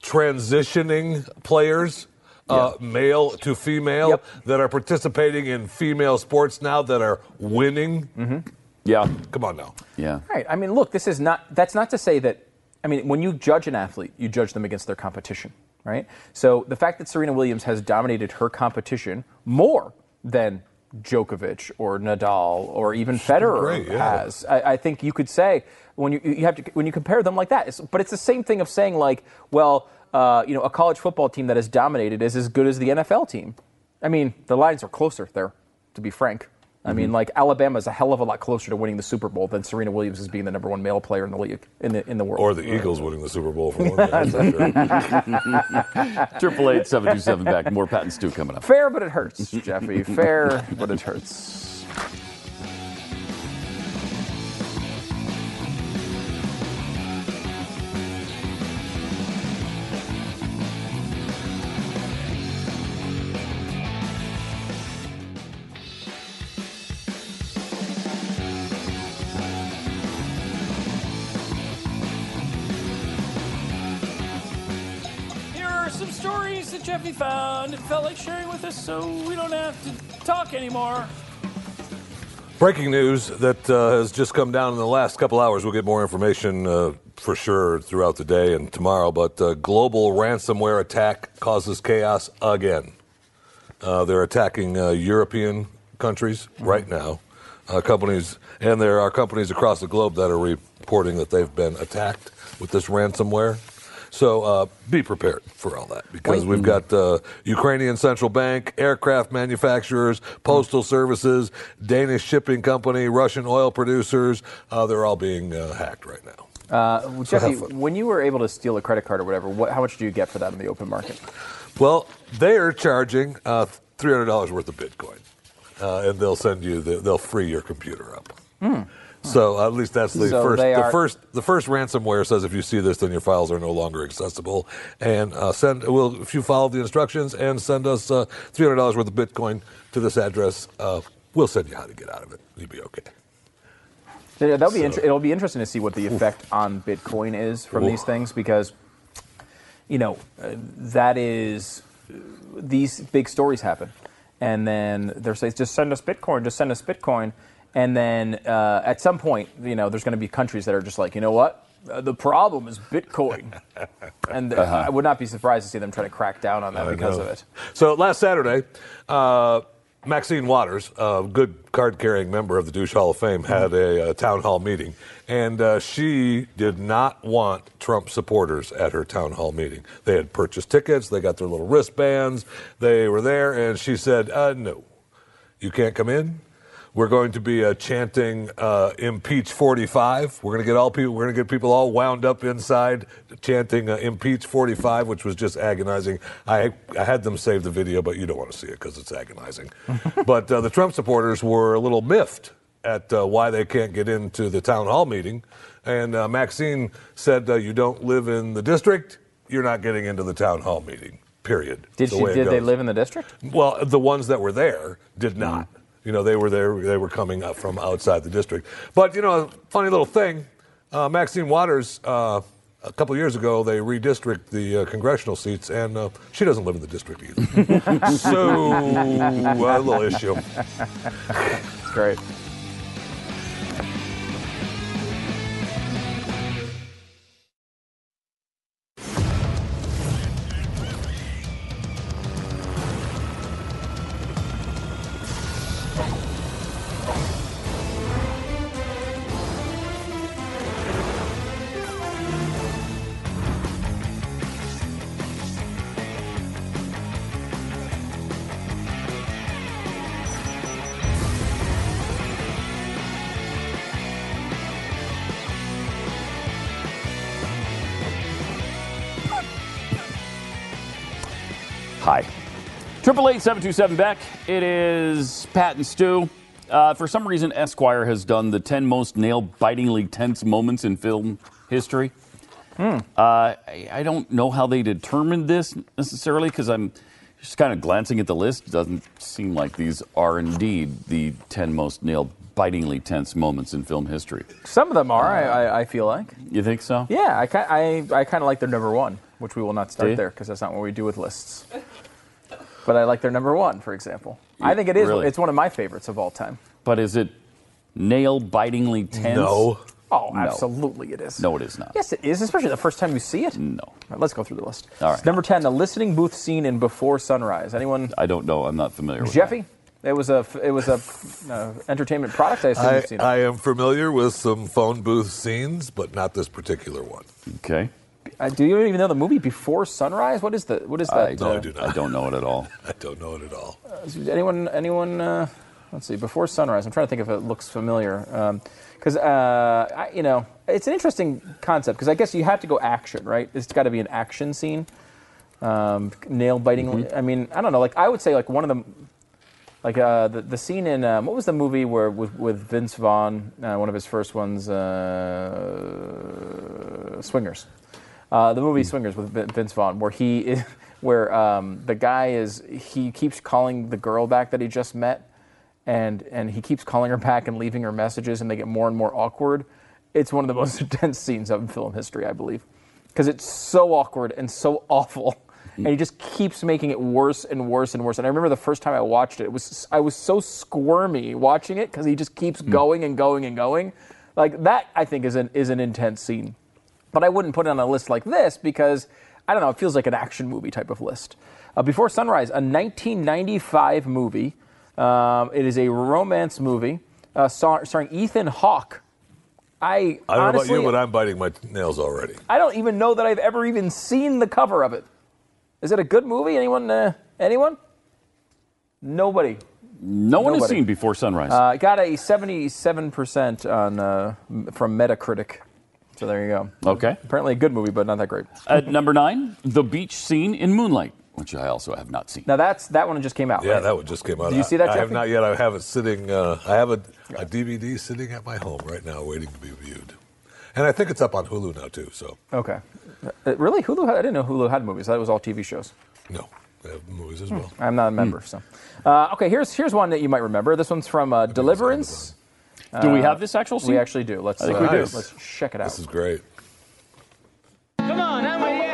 transitioning players, uh, male to female, Yep. that are participating in female sports now that are winning. Mm-hmm. Yeah. Come on now. Yeah. Right. I mean, look, this is not, that's not to say that, I mean, when you judge an athlete, you judge them against their competition, right? So the fact that Serena Williams has dominated her competition more than Djokovic or Nadal or even Federer great, yeah. has, I, I think you could say when you, you have to, when you compare them like that, it's, but it's the same thing of saying like, well, uh, you know, a college football team that has dominated is as good as the NFL team. I mean, the lines are closer there, to be frank. I mean, mm-hmm. like Alabama is a hell of a lot closer to winning the Super Bowl than Serena Williams is being the number one male player in the league in the in the world. Or the Eagles winning the Super Bowl for one. That's for sure. Triple eight seven two seven Beck. More Pat and Stu coming up. Fair, but it hurts, Jeffy. Fair, but it hurts. Found and felt like sharing with us so we don't have to talk anymore. Breaking news that uh, has just come down in the last couple hours. We'll get more information uh, for sure throughout the day and tomorrow. But uh, global ransomware attack causes chaos again. Uh, they're attacking uh, European countries right now. Uh, companies, and there are companies across the globe that are reporting that they've been attacked with this ransomware. So uh, be prepared for all that because we've got uh, Ukrainian central bank, aircraft manufacturers, postal services, Danish shipping company, Russian oil producers. Uh, they're all being uh, hacked right now. Uh, So Jeffy, when you were able to steal a credit card or whatever, what, how much do you get for that in the open market? Well, they are charging uh, three hundred dollars worth of Bitcoin, uh, and they'll send you the, they'll free your computer up. So at least that's the So first. The are- first the first ransomware says if you see this, then your files are no longer accessible. And uh, send will if you follow the instructions and send us uh, three hundred dollars worth of Bitcoin to this address, uh, we'll send you how to get out of it. You'll be okay. Yeah, That'll be So- inter- it'll be interesting to see what the effect on Bitcoin is from Oof. these things because, you know, uh, that is these big stories happen, and then they're saying just send us Bitcoin, just send us Bitcoin, and then uh, at some point, you know, there's going to be countries that are just like, you know what, uh, the problem is Bitcoin, and uh, I would not be surprised to see them try to crack down on that I because know. of it. So last Saturday, uh, Maxine Waters, a good card carrying member of the Douche Hall of Fame, had a, uh town hall meeting. And uh, she did not want Trump supporters at her town hall meeting. They had purchased tickets, they got their little wristbands, they were there, and she said, uh, No, you can't come in. We're going to be uh, chanting uh, "Impeach 45." We're going to get all people. We're going to get people all wound up inside chanting uh, "Impeach 45," which was just agonizing. I I had them save the video, but you don't want to see it because it's agonizing. but uh, the Trump supporters were a little miffed at uh, why they can't get into the town hall meeting, and uh, Maxine said, uh, "You don't live in the district. You're not getting into the town hall meeting." Period. Did It's the she? Did they live in the district? Well, the ones that were there did not. You know, they were there. They were coming up from outside the district. But you know, funny little thing. Uh, Maxine Waters. Uh, a couple years ago, they redistrict the uh, congressional seats, and uh, she doesn't live in the district either. so, a little issue. It's great. Triple eight seven two seven Beck. It is Pat and Stu. Uh, for some reason, Esquire has done the ten most nail-bitingly tense moments in film history. Uh, I, I don't know how they determined this necessarily because I'm just kind of glancing at the list. It doesn't seem like these are indeed the ten most nail-bitingly tense moments in film history. Some of them are. I, I, I feel like. You think so? Yeah, I, I, I kind of like their number one, which we will not start there because that's not what we do with lists. But I like their number one, for example. I think it is. Really? It's one of my favorites of all time. But is it nail-bitingly tense? No. Oh, No. absolutely, it is. No, it is not. Yes, it is, especially the first time you see it. No. All right, let's go through the list. All right. Number ten, the listening booth scene in Before Sunrise. Anyone? I don't know. I'm not familiar with Jeffy? It was a it was a uh, entertainment product. I assume I, you've seen it. I am familiar with some phone booth scenes, but not this particular one. that. Okay. Uh, do you even know the movie Before Sunrise? What is the what is that? I, No, I uh, do not. I don't know it at all. I don't know it at all. Anyone? Anyone? Uh, let's see. Before Sunrise. I'm trying to think if it looks familiar. Because uh, you know, it's an interesting concept. Because I guess you have to go action, right? It's got to be an action scene. Um, nail biting. I mean, I don't know. Like I would say, like one of the, like uh, the the scene in um, what was the movie where with with Vince Vaughn, uh, one of his first ones, uh, Swingers. Uh, the movie Swingers with Vince Vaughn, where he is, where um, the guy is, he keeps calling the girl back that he just met, and and he keeps calling her back and leaving her messages, and they get more and more awkward. It's one of the most intense scenes of film history, I believe, because it's so awkward and so awful. and he just keeps making it worse and worse and worse. And I remember the first time I watched it, it was I was so squirmy watching it because he just keeps going and going and going. Like that, I think is an is an intense scene. But I wouldn't put it on a list like this because I don't know. It feels like an action movie type of list. Uh, Before Sunrise, a 1995 movie. Um, it is a romance movie uh, star- starring Ethan Hawke. I I don't honestly, know about you, but I'm biting my nails already. I don't even know that I've ever even seen the cover of it. Is it a good movie? Anyone? Uh, anyone? Nobody. No one has seen Before Sunrise. Uh, got a 77% on uh, from Metacritic. So there you go. okay. Apparently a good movie, but not that great. At number nine, the beach scene in Moonlight, which I also have not seen. Now that's that one just came out. Yeah, right? that one just came out. Did you see that, I, I have not yet. I have it sitting. Uh, I have a, a DVD sitting at my home right now, waiting to be viewed. And I think it's up on Hulu now too. So Okay. Uh, really? Hulu? Had, I didn't know Hulu had movies. That was all TV shows. no, they have movies Hmm. as well. I'm not a member, so. Uh, okay, here's here's one that you might remember. This one's from uh, Deliverance. Do we have this actual scene? We actually do. Let's I think uh, we do. Let's check it out. This is great. Come on, I'm with you.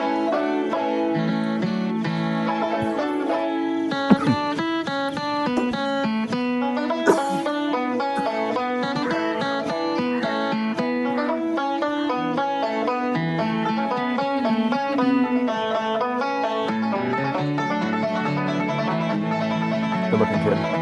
Good looking kid.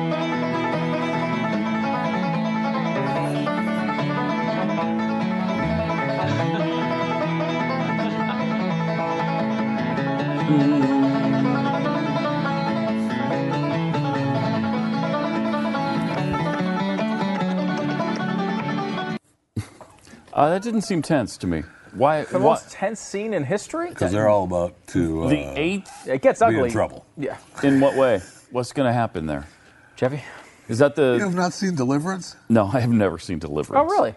Uh, that didn't seem tense to me. Why? The why- most tense scene in history? Because they're all about to uh, the eighth? It gets be ugly. in trouble. Yeah. In what way? What's going to happen there? Jeffy? Is that the? You have not seen Deliverance? No, I have never seen Deliverance. Oh, really?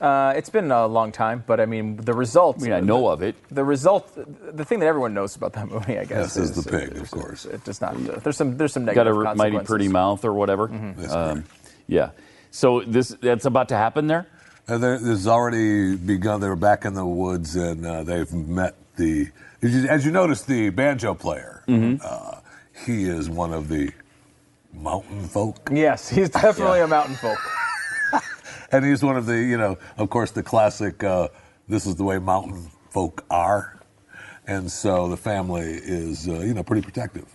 Uh, it's been a long time, but I mean, the result. I mean, I know of it. The result, the thing that everyone knows about that movie, I guess, Yes, is the pig, of course. It does not. Uh, there's some. There's some Got negative a mighty pretty mouth or whatever. That's Um, yeah. So this that's about to happen there. And there, there's already begun. They were back in the woods, and uh, they've met the. As you, as you notice, the banjo player. Uh, he is one of the mountain folk, Yes, he's definitely a mountain folk. and he's one of the, you know, of course, the classic. Uh, this is the way mountain folk are, and so the family is, uh, you know, pretty protective.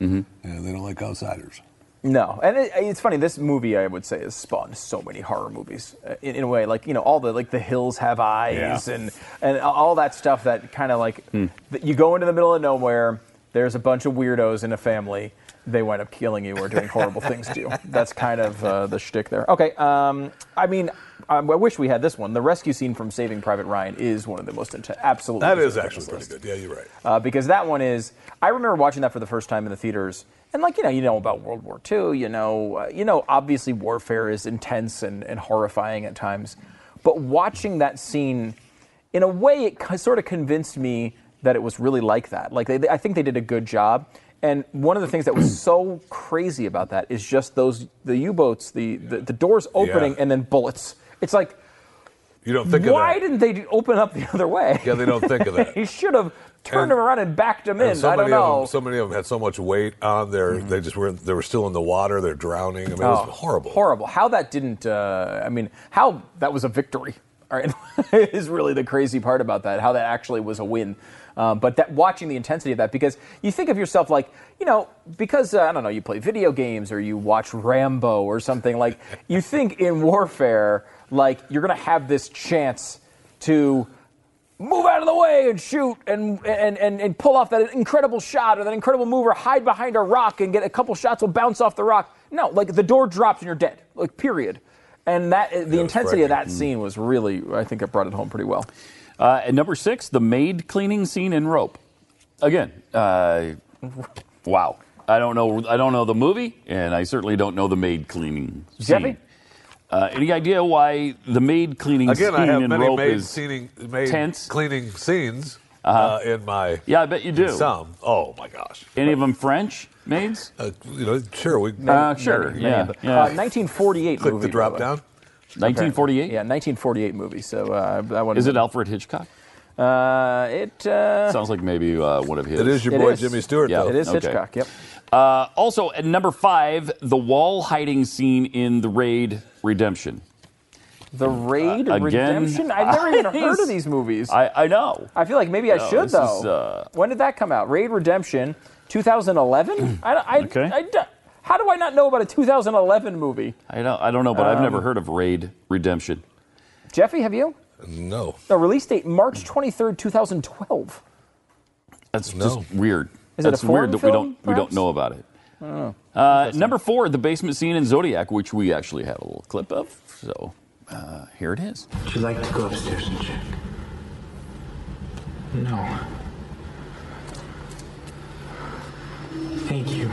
Mm-hmm. And they don't like outsiders. No, and it, it's funny. This movie, I would say, has spawned so many horror movies uh, in, in a way. Like you know, all the like the hills have eyes Yeah. and and all that stuff. That kind of like that you go into the middle of nowhere. There's a bunch of weirdos in a family. They wind up killing you or doing horrible things to you. That's kind of uh, the shtick there. Okay, um, I mean, I, I wish we had this one. The rescue scene from Saving Private Ryan is one of the most intense. Absolutely, That is actually pretty list good. Yeah, you're right. uh, because that one is. I remember watching that for the first time in the theaters, and like you know, you know about World War II. You know, uh, you know, obviously warfare is intense and, and horrifying at times, but watching that scene, in a way, it co- sort of convinced me that it was really like that. Like they, I think they did a good job. And one of the things that was so crazy about that is just those the U-boats, the the, the doors opening Yeah. and then bullets. It's like You don't think why of that. didn't they open up the other way? Yeah, they don't think of that. he should have turned And- them around and backed them in. So I don't know. Mm-hmm. them, so many of them had so much weight on there. They just were. They were still in the water. They're drowning. I mean, it was Oh, horrible. Horrible. How that didn't. Uh, I mean, how that was a victory. All right, is really the crazy part about that. How that actually was a win. Um, but that watching the intensity of that, because you think of yourself like, you know, because uh, I don't know, you play video games or you watch Rambo or something like, you think in warfare like you're gonna have this chance to move out of the way and shoot and, and, and, and pull off that incredible shot or that incredible move or hide behind a rock and get a couple shots will bounce off the rock. No, like the door drops and you're dead. Like period. And that the was intensity of that scene was really I think it brought it home pretty well. Uh, at number six, the maid cleaning scene in Rope. Again, uh, wow. I don't know. I don't know the movie, and I certainly don't know the maid cleaning Jeffy? Scene. Uh, any idea why the maid cleaning Again, scene I have in many Rope maid, is cleaning, maid tense? cleaning scenes uh, in my. Yeah, I bet you do. Some. Oh my gosh. Any of them French maids? Uh, you know, sure. We Uh, sure. Many yeah. of them. yeah. Uh, 1948 click movie. the by drop down. 1948. Yeah, 1948 movie. So uh, that one Is it Alfred Hitchcock? Uh, it uh, Sounds like maybe uh, one of his. It is your It boy is. Jimmy Stewart, Yeah. though. it is Okay. Hitchcock. Yep. Uh, also, at number five, the wall hiding scene in The Raid Redemption. The Raid Uh, again, Redemption. I've never even heard of these movies. I, I know. I feel like maybe I No, should though. is, uh, when did that come out? Raid Redemption, 2011. I, I, Okay. I, I- how do I not know about a 2011 movie? I don't, I don't know, but I've Um, never heard of Raid Redemption. Jeffy, have you? No. No, release date March 23rd, 2012. That's No. just weird. Is it a That's foreign weird that we don't we don't know about it. Uh, number four, the basement scene in Zodiac, which we actually have a little clip of. So uh, here it is. Would you like to go upstairs and check? No. Thank you.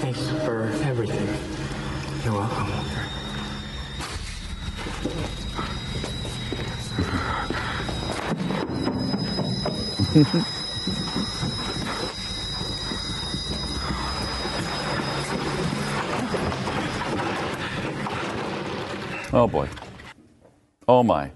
Thanks for everything. You're welcome. Oh boy. Oh my.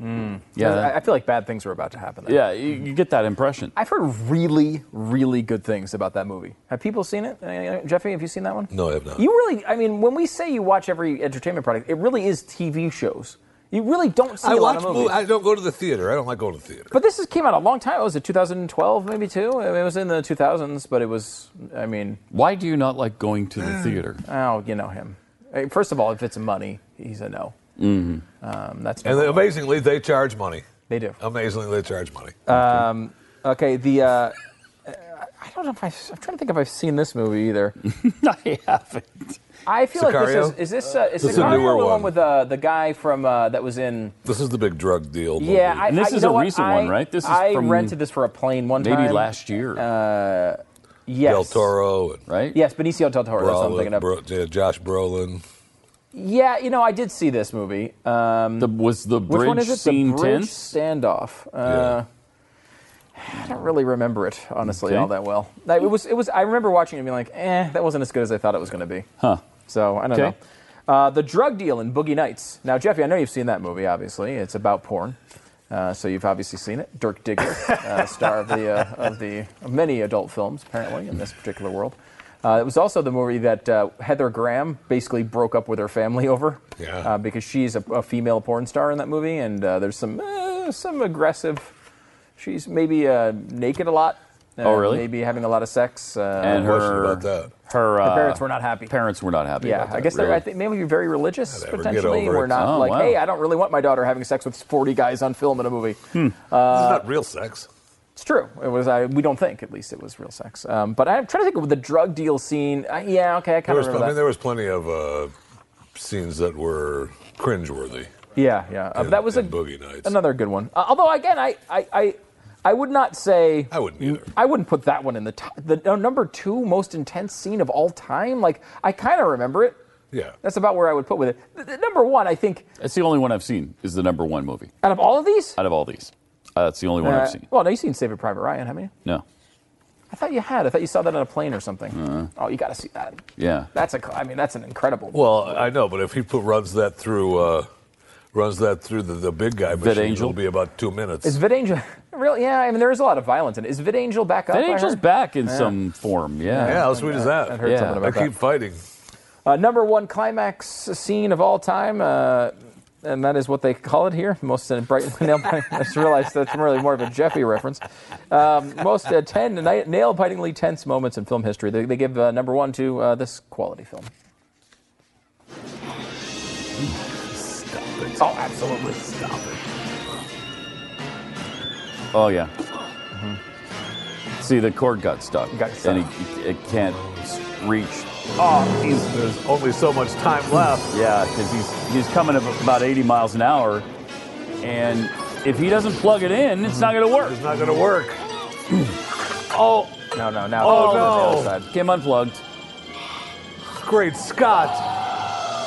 Yeah. I, I feel like bad things are about to happen. There. yeah. You, you get that impression. I've heard really, really good things about that movie. Have people seen it? Uh, Jeffy, have you seen that one? No, I have not. You really, I mean, when we say you watch every entertainment product, it really is TV shows. You really don't see I a lot of movies. movies. I don't go to the theater. I don't like going to the theater. But this has came out a long time. Was it 2012, maybe too? I mean, it was in the 2000s, but it was. I mean, Why do you not like going to the theater? oh, you know him. Uh, First of all, if it's money, he's a no. Mm-hmm. Um, that's and they, amazingly, they charge money. they do. Amazingly, they charge money. Okay, the. Uh, I don't know if I, I'm trying to think if I've seen this movie either. I haven't. I feel like this is is this uh, is This is a Sicario newer the one one. with uh, the guy from uh, that was in this is the big drug deal. Movie. yeah I, And this I- is a what? recent I- one, right? This is I from rented this for a plane one Maybe time maybe last year, yes Del Toro and right? yes Benicio del Toro that's what I'm thinking of Bro- yeah, Josh Brolin. Yeah you know I did see this movie um, The, was the which bridge one is it scene the bridge tense? standoff uh, I don't really remember it honestly Okay. all that well Like, it was it was I remember watching it and being like eh that wasn't as good as I thought it was going to be Huh. So I don't Okay. know. Uh, the drug deal in Boogie Nights. Now, Jeffy, I know you've seen that movie. Obviously, it's about porn. Uh, so you've obviously seen it. Dirk Diggler, uh, star of the uh, of the of many adult films, apparently in this particular world. Uh, it was also the movie that uh, Heather Graham basically broke up with her family over, Yeah. uh, because she's a, a female porn star in that movie, and uh, there's some uh, some aggressive. She's maybe uh, naked a lot. Uh, Oh, really? Maybe having a lot of sex. Uh, And Question her about that. her uh, parents were not happy. Parents were not happy. Yeah, about that, I guess they're, really. I think maybe very religious Never get potentially. We're not Oh, like, wow. hey, I don't really want my daughter having sex with 40 guys on film in a movie. Hmm. this is not real sex. It's true. It was. I, we don't think, at least, it was real sex. Um, but I'm trying to think of the drug deal scene. Uh, yeah, okay, I There kind was, of I remember mean, that. there was plenty of uh, scenes that were cringeworthy. yeah, yeah. Uh, in- that was a Boogie Nights. another good one. Uh, although, again, I, I, I, I would not say. I wouldn't either. I wouldn't put that one in the top, the uh, number two most intense scene of all time. Like I kind of remember it. Yeah. That's about where I would put with it. The, the number one, I think, It's the only one I've seen. Is the number one movie out of all of these. out of all these. Uh, that's the only one Uh, I've seen. Well, no, you've seen Saving Private Ryan, haven't you? No. I thought you had. I thought you saw that on a plane or something. Uh-huh. Oh, you got to see that. Yeah. That's a. cl- I mean, that's an incredible. Well, I know, but if he put, runs that through, uh, runs that through the, the big guy Vid machine, Angel? it'll be about two minutes. is Vid Angel really? Yeah, I mean, there is a lot of violence in it. Is VidAngel back up? That I Angel's heard? back in some form. Yeah. yeah, how sweet is that? I'd heard Yeah. something I about keep that. fighting. Uh, number one climax scene of all time, uh, and that is what they call it here. Most uh, brightly nail. I just realized that's really more of a Jeffy reference. Um, most uh, ten nail bitingly tense moments in film history. They, they give uh, number one to uh, this quality film. Stop it! Oh, absolutely. Stop it. Oh yeah. See, the cord got stuck, Got stuck. and he, it can't reach. Oh, he's, there's only so much time left. Yeah, because he's he's coming at about 80 miles an hour, and if he doesn't plug it in, it's not going to work. It's not going to work. Oh, No, no, now. Oh, the no. other side. Kim unplugged. Great Scott.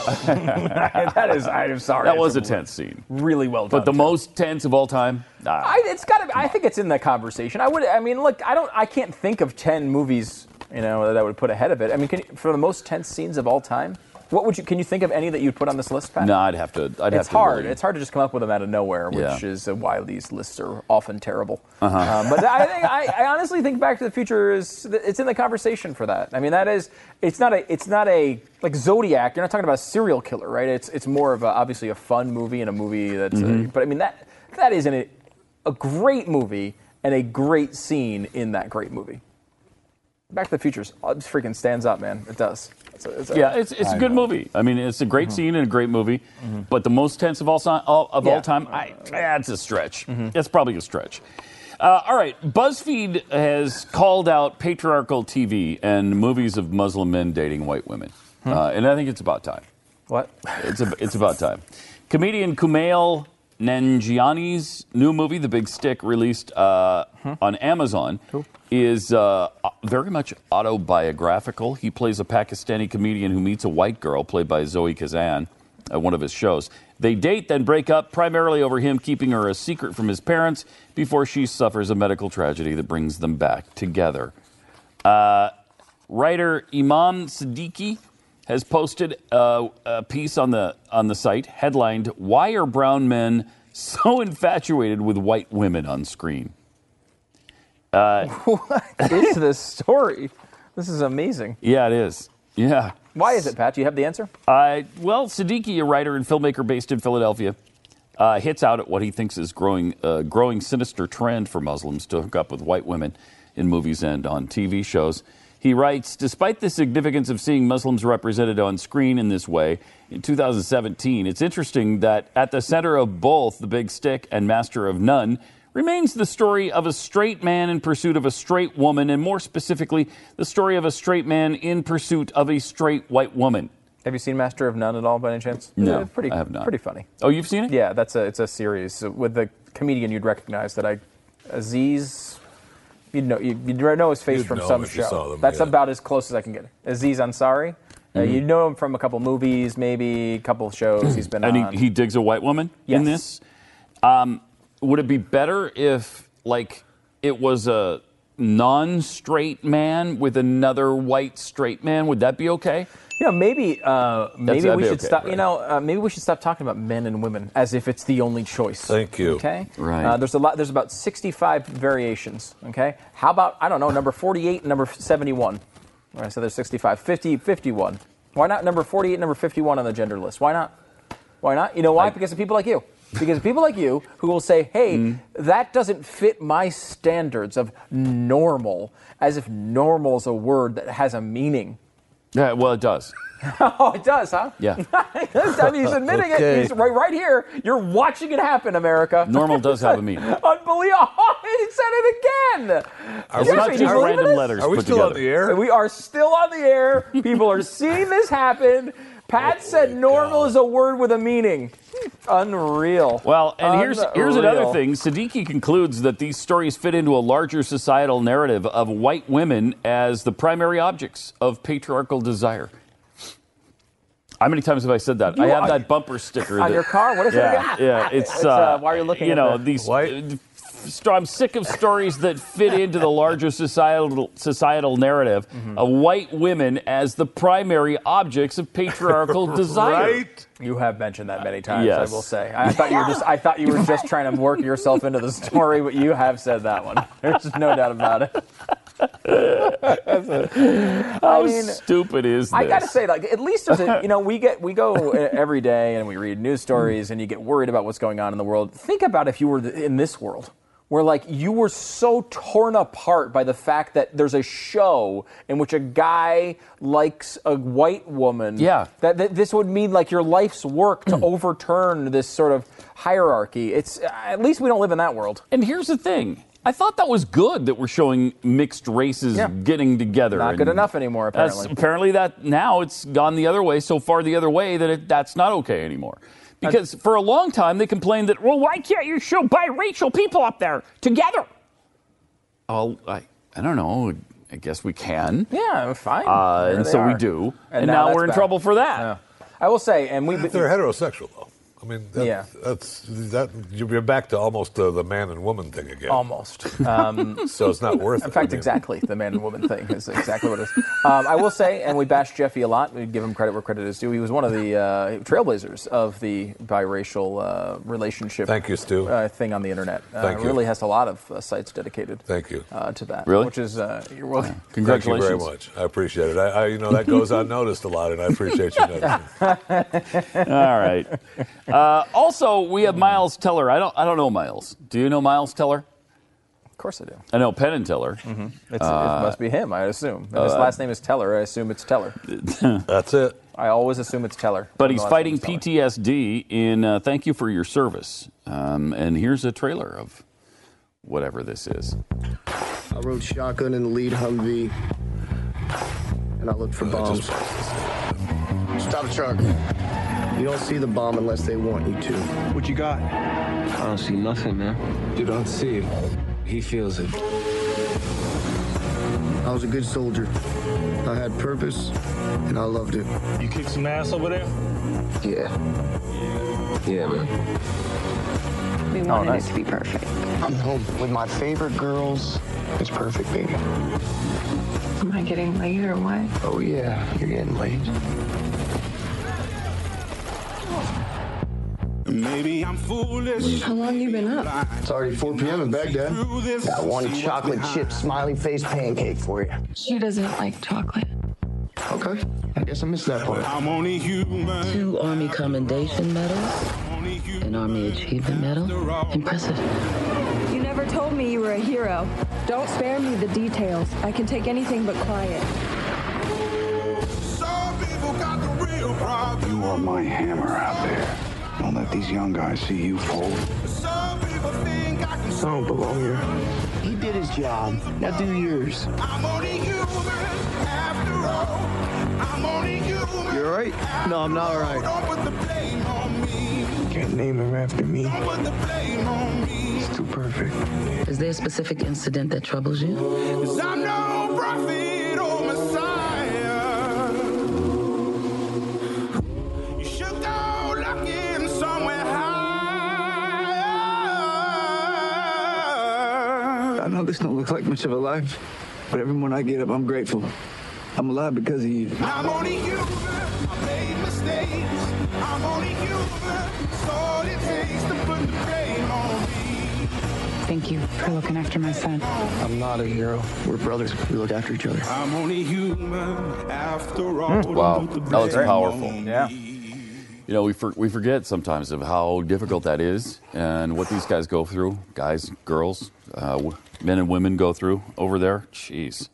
that is. I'm sorry. That was a tense scene, really well done. but the too. most tense of all time. Nah. I, it's got to. I think it's in the conversation. I would. I mean, look. I don't. I can't think of ten movies you know, that I would put ahead of it. I mean, can you, for the most tense scenes of all time, what would you? Can you think of any that you'd put on this list, Pat? No, I'd have to. I'd it's have to It's hard. really- It's hard to just come up with them out of nowhere, which Yeah. is why these lists are often terrible. Uh-huh. Um, but I think I, I honestly think Back to the Future is it's in the conversation for that. I mean, that is it's not a it's not a like Zodiac. You're not talking about a serial killer, right? It's it's more of a, obviously a fun movie and a movie that's. uh Mhm. but I mean that that is an, a great movie and a great scene in that great movie. Back to the Future just freaking stands up, man. It does. It's a, it's a- yeah, it's it's a good movie. I mean, it's a great scene and a great movie. But the most tense of all, si- all of Yeah. all time, I, that's a stretch. That's probably a stretch. Uh, all right, BuzzFeed has called out patriarchal TV and movies of Muslim men dating white women, uh, and I think it's about time. What? It's a, it's about time. Comedian Kumail Nanjiani's new movie, The Big Sick, released uh, on Amazon, is uh, very much autobiographical. He plays a Pakistani comedian who meets a white girl, played by Zoe Kazan, at one of his shows. They date, then break up, primarily over him keeping her a secret from his parents before she suffers a medical tragedy that brings them back together. Uh, writer Imran Siddiquee has posted uh, a piece on the on the site headlined "Why are brown men so infatuated with white women on screen?" Uh, what is this story? This is amazing. yeah, it is. Yeah. Why is it, Pat? Do you have the answer? Uh, well, Siddiquee, a writer and filmmaker based in Philadelphia, uh, hits out at what he thinks is growing uh, growing sinister trend for Muslims to hook up with white women in movies and on TV shows. He writes, despite the significance of seeing Muslims represented on screen in this way in 2017, it's interesting that at the center of both The Big Sick and Master of None remains the story of a straight man in pursuit of a straight woman, and more specifically, the story of a straight man in pursuit of a straight white woman. Have you seen Master of None at all by any chance? No, Yeah, pretty, I have not. Pretty funny. Oh, you've seen it? Yeah, that's a it's a series with the comedian you'd recognize that I, Aziz. You'd know you'd, you'd know his face You'd from some him if you show. them, that's yeah. about as close as I can get. Aziz Ansari. Uh, Mhm. you know him from a couple movies, maybe a couple shows he's been and on. he, he digs a white woman in this. Um, would it be better if, like, it was a non-straight man with another white straight man? Would that be okay? You know, maybe uh, maybe we should okay, stop. right. You know, uh, maybe we should stop talking about men and women as if it's the only choice. Thank you. Okay. Right. Uh, there's a lot. There's about 65 variations. Okay. How about I don't know number 48 and number 71. All right, so there's 65, 50, 51. Why not number 48, number 51 on the gender list? Why not? Why not? You know why? because of people like you. Because of people like you who will say, "Hey, Mm. that doesn't fit my standards of normal," as if normal is a word that has a meaning. Yeah, well, it does. Oh, it does, huh? Yeah. I mean, he's admitting Okay. it. He's right, right here. You're watching it happen, America. Normal does have a meaning. Unbelievable. Oh, he said it again. It's Seriously, not just random this? letters Are we put still together. on the air? We are still on the air. People are seeing this happen. Pat said normal is a word with a meaning. Unreal. Well, and here's here's another thing. Siddiquee concludes that these stories fit into a larger societal narrative of white women as the primary objects of patriarchal desire. How many times have I said that? I have are- that bumper sticker On that- your car? What is it yeah, again? Yeah, it's, It's, uh, uh, why are you looking You at know that? these. White? Uh, I'm sick of stories that fit into the larger societal societal narrative Mm-hmm. of white women as the primary objects of patriarchal desire. Right? You have mentioned that many times. Yes. I will say. I thought you were just. I thought you were just trying to work yourself into the story, but you have said that one. There's no doubt about it. How mean, stupid is this? I gotta say, like, at least there's a, you know, we get, we go uh, every day and we read news stories and you get worried about what's going on in the world. Think about if you were in this world where, like, you were so torn apart by the fact that there's a show in which a guy likes a white woman. Yeah. That, that this would mean, like, your life's work to overturn this sort of hierarchy. It's, at least we don't live in that world. And here's the thing. I thought that was good that we're showing mixed races Yeah. getting together. Not good enough anymore, apparently. apparently, that now it's gone the other way, so far the other way that it, that's not okay anymore. Because for a long time they complained that, well, why can't you show biracial people up there together? Oh, I, I don't know. I guess we can. Yeah, fine. Uh, and they so we do. And, now now, we're in bad. trouble for that. Yeah. I will say, and we If they're heterosexual, though. I mean, that, Yeah. that's that. You're back to almost uh, the man and woman thing again. Almost. Um, So it's not worth it. In fact, I mean, exactly. The man and woman thing is exactly what it is. Um, I will say, and we bash Jeffy a lot. We give him credit where credit is due. He was one of the uh, trailblazers of the biracial uh, relationship. Thank you, Stu. Uh, thing on the internet. Uh, Thank you. Really has a lot of uh, sites dedicated. Thank you. Uh, to that. Really? Which is uh, you're welcome. Thank you Congratulations. very much. I appreciate it. I, I, you know, that goes unnoticed a lot, and I appreciate you noticing. All right. Uh, also, we have Miles Teller. I don't. I don't know Miles. Do you know Miles Teller? Of course I do. I know Penn and Teller. It's, it must be him, I assume. And his last name is Teller. I assume it's Teller. That's it. I always assume it's Teller. But he's fighting name is Teller. PTSD in uh, Thank You for Your Service. Um, and here's a trailer of whatever this is. I rode shotgun in the lead Humvee, and I looked for bombs. Stop the truck. You don't see the bomb unless they want you to. What you got? I don't see nothing, man. You don't see it. He feels it. I was a good soldier. I had purpose, and I loved it. You kick some ass over there? Yeah. Yeah, man. We oh, wanted nice. it to be perfect. I'm home with my favorite girls. It's perfect, baby. Am I getting late or what? Oh yeah, you're getting laid. Maybe I'm foolish. How long you been up? It's already 4 p.m. in Baghdad. Got one chocolate chip smiley face pancake for you. She doesn't like chocolate. Okay, I guess I missed that part. I'm only human. Two Army Commendation Medals, an Army Achievement Medal. Impressive. You never told me you were a hero. Don't spare me the details. I can take anything but quiet. Some people got the real problem. You are my hammer out there. Don't let these young guys see you fold. Some people think I can. I don't belong here. He did his job. Now do yours. I'm only human. After all, I'm only human. You alright? No, I'm not alright. Don't put the blame on me. Can't name him after me. Put the blame on me. It's too perfect. Is there a specific incident that troubles you? Cause I'm no prophet higher. This don't look like much of a life, but every morning I get up, I'm grateful. I'm alive because of you. I'm only human. I made mistakes. I'm only human. It's all it takes to put the blame on me. Thank you for looking after my son. I'm not a hero. We're brothers. We look after each other. I'm only human after all. Hmm. Wow. Don't put the That was powerful. Yeah. You know, we, for, we forget sometimes of how difficult that is and what these guys go through. Guys, girls, uh, w- men and women go through over there. Jeez.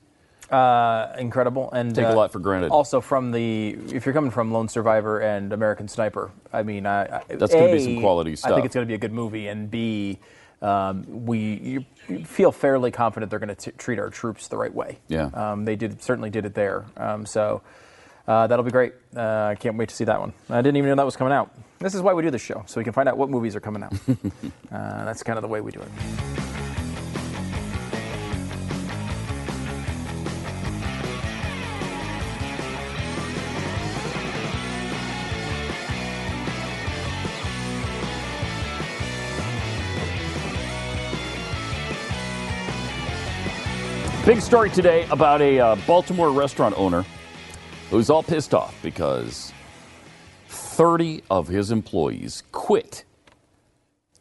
Uh, incredible and Take a uh, lot for granted. Also, from the if you're coming from Lone Survivor and American Sniper, I mean, I, I, That's gonna be some quality stuff. I think it's going to be a good movie, and B, um, we feel fairly confident they're going to treat our troops the right way. Yeah. um, they did certainly did it there. Um, so uh, that'll be great. Uh, I can't wait to see that one. I didn't even know that was coming out. This is why we do this show, so we can find out what movies are coming out. uh, that's kind of the way we do it. Big story today about a uh, Baltimore restaurant owner who's all pissed off because 30 of his employees quit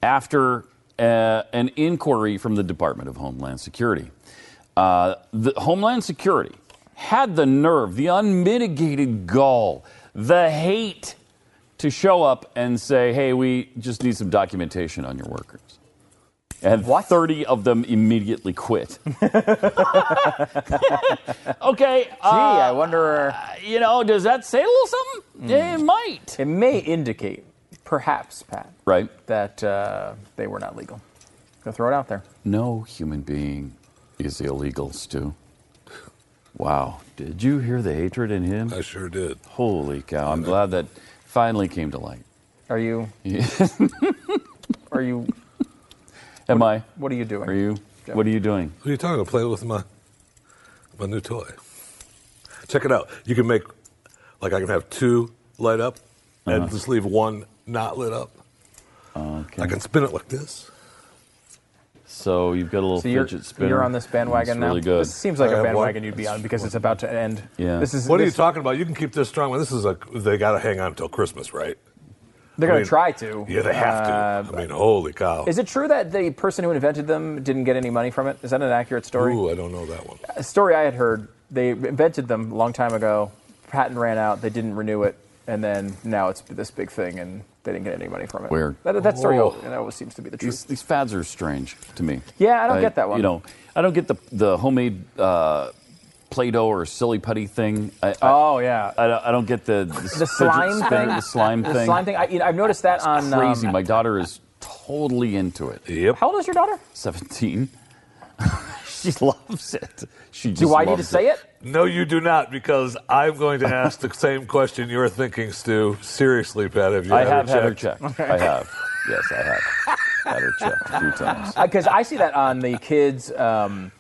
after uh, an inquiry from the Department of Homeland Security. Uh, the Homeland Security had the nerve, the unmitigated gall, the hate to show up and say, hey, we just need some documentation on your workers. And 30 of them immediately quit. okay. Gee, I wonder. You know, does that say a little something? It might. It may indicate, perhaps, Pat, Right. that uh, they were not legal. Go throw it out there. No human being is illegal, Stu. Wow. Did you hear the hatred in him? I sure did. Holy cow. I'm glad that finally came to light. Are you? Are you? Am I? What are you doing? Are you? Jeff? What are you doing? What are you talking about? Play with my my new toy. Check it out. You can make like I can have two light up and Uh-huh. just leave one not lit up. Okay. I can spin it like this. So you've got a little So you're, fidget spinner. you're on this bandwagon It's now. really good. This seems like I a bandwagon one. you'd be on because it's about to end. Yeah. This is. What are you talking about? You can keep this strong. This is a. They got to hang on until Christmas, right? They're going mean, to try to. Yeah, they have Uh, to. I mean, holy cow. Is it true that the person who invented them didn't get any money from it? Is that an accurate story? Ooh, I don't know that one. A story I had heard. They invented them a long time ago. Patent ran out. They didn't renew it, and then now it's this big thing, and they didn't get any money from it. Weird. That, that story Oh. always, that always seems to be the truth. These, these fads are strange to me. Yeah, I don't get that one. You know, I don't get the the homemade uh, Play-Doh or silly putty thing. I, I, Oh yeah. I, don't- I don't get the the, the slime spinner, thing. the slime thing. The slime thing. I, you know, I've noticed that on. Crazy. um, My daughter is totally into it. Yep. how old is your daughter? Seventeen. she loves it. She just Do I need to loves say it? No, you do not, because I'm going to ask the same question you're thinking, Stu. Seriously, Pat, have you I had have had her checked? checked. I have. Yes, I have. Had her checked a few times. because I see that on the kids. Um,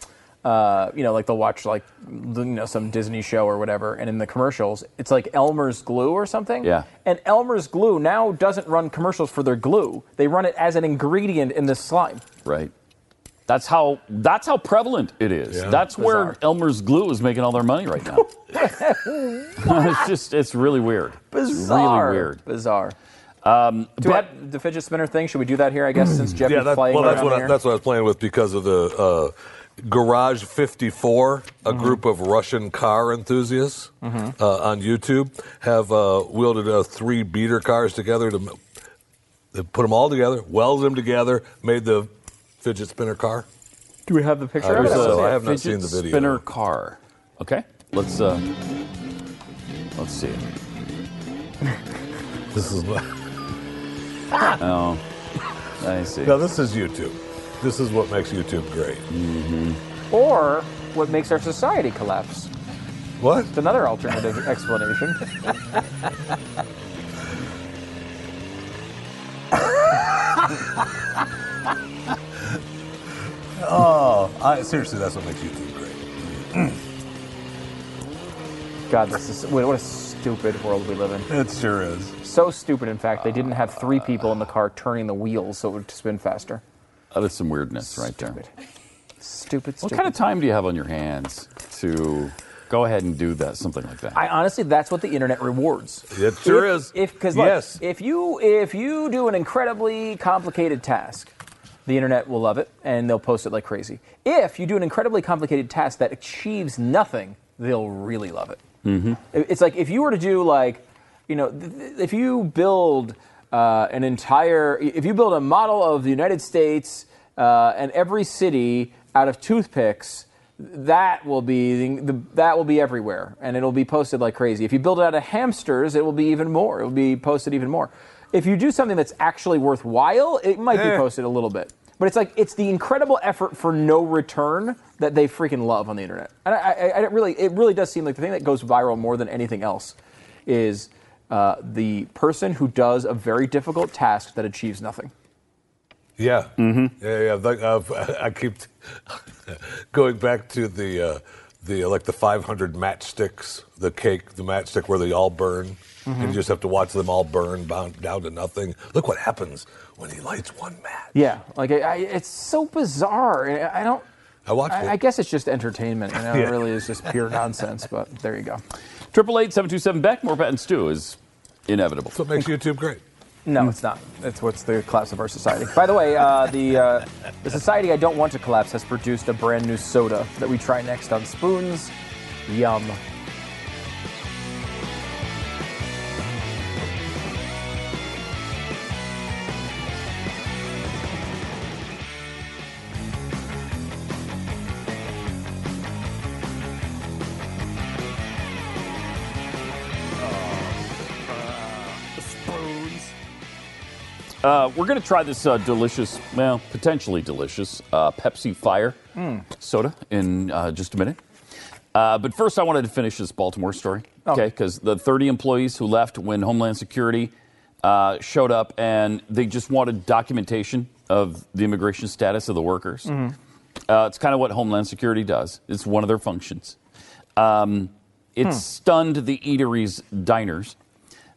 uh, you know, like they'll watch like you know some Disney show or whatever, and in the commercials, it's like Elmer's glue or something. Yeah. And Elmer's glue now doesn't run commercials for their glue; they run it as an ingredient in this slime. Right. That's how that's how prevalent it is. Yeah. That's where Bizarre. Elmer's glue is making all their money right now. it's just it's really weird. Bizarre. Really weird. Bizarre. Um, Do but that, the fidget spinner thing? Should we do that here? I guess since Jeff Yeah, is that, playing well, that's what, I, that's what I was playing with because of the uh, Garage 54, a Mm-hmm. group of Russian car enthusiasts uh, on YouTube, have uh, wielded uh, three beater cars together to m- they put them all together, welded them together, made the fidget spinner car. Do we have the picture? I of it? don't Let's know. see I have not seen the video. spinner car. Okay. Let's uh let's see. This is what- Oh. I see. now this is YouTube. This is what makes YouTube great. Mm-hmm. Or what makes our society collapse? What? It's another alternative explanation. Oh, I, seriously, that's what makes YouTube great. God, this is what a stupid world we live in. It sure is. So stupid, in fact, they didn't have three people in the car turning the wheels so it would spin faster. Oh, that's some weirdness right there. Stupid. Stupid, What stupid. kind of time do you have on your hands to go ahead and do that something like that? I honestly, that's what the internet rewards. It sure if, is. If because Yes. if you if you do an incredibly complicated task, the internet will love it and they'll post it like crazy. If you do an incredibly complicated task that achieves nothing, they'll really love it. Mm-hmm. It's like if you were to do like, you know, th- th- if you build uh, an entire, if you build a model of the United States uh, and every city out of toothpicks, that will be the, that will be everywhere, and it'll be posted like crazy. If you build it out of hamsters, it will be even more. It will be posted even more. If you do something that's actually worthwhile, it might be Eh. posted a little bit. But it's like it's the incredible effort for no return that they freaking love on the internet. And I, I, I don't really, it really does seem like the thing that goes viral more than anything else is uh, the person who does a very difficult task that achieves nothing. Yeah, mm-hmm. yeah, yeah. Like, uh, I keep going back to the uh, the uh, like the 500 matchsticks, the cake, the matchstick where they all burn, and you just have to watch them all burn down, to nothing. Look what happens when he lights one match. Yeah, like I, I, it's so bizarre. I don't. I watched I, it. I guess it's just entertainment. You know, Yeah. It really is just pure nonsense. But there you go. Triple eight seven two seven Beck. More Pat and Stu is inevitable. That's what makes YouTube great. No, it's not. It's what's the collapse of our society. By the way, uh, the uh, the society I don't want to collapse has produced a brand new soda that we try next on Spoons. Yum. Uh, we're going to try this uh, delicious, well, potentially delicious uh, Pepsi Fire soda in uh, just a minute. Uh, but first, I wanted to finish this Baltimore story, okay? Because the 30 employees who left when Homeland Security uh, showed up and they just wanted documentation of the immigration status of the workers. Uh, it's kind of what Homeland Security does, it's one of their functions. Um, it stunned the eateries diners.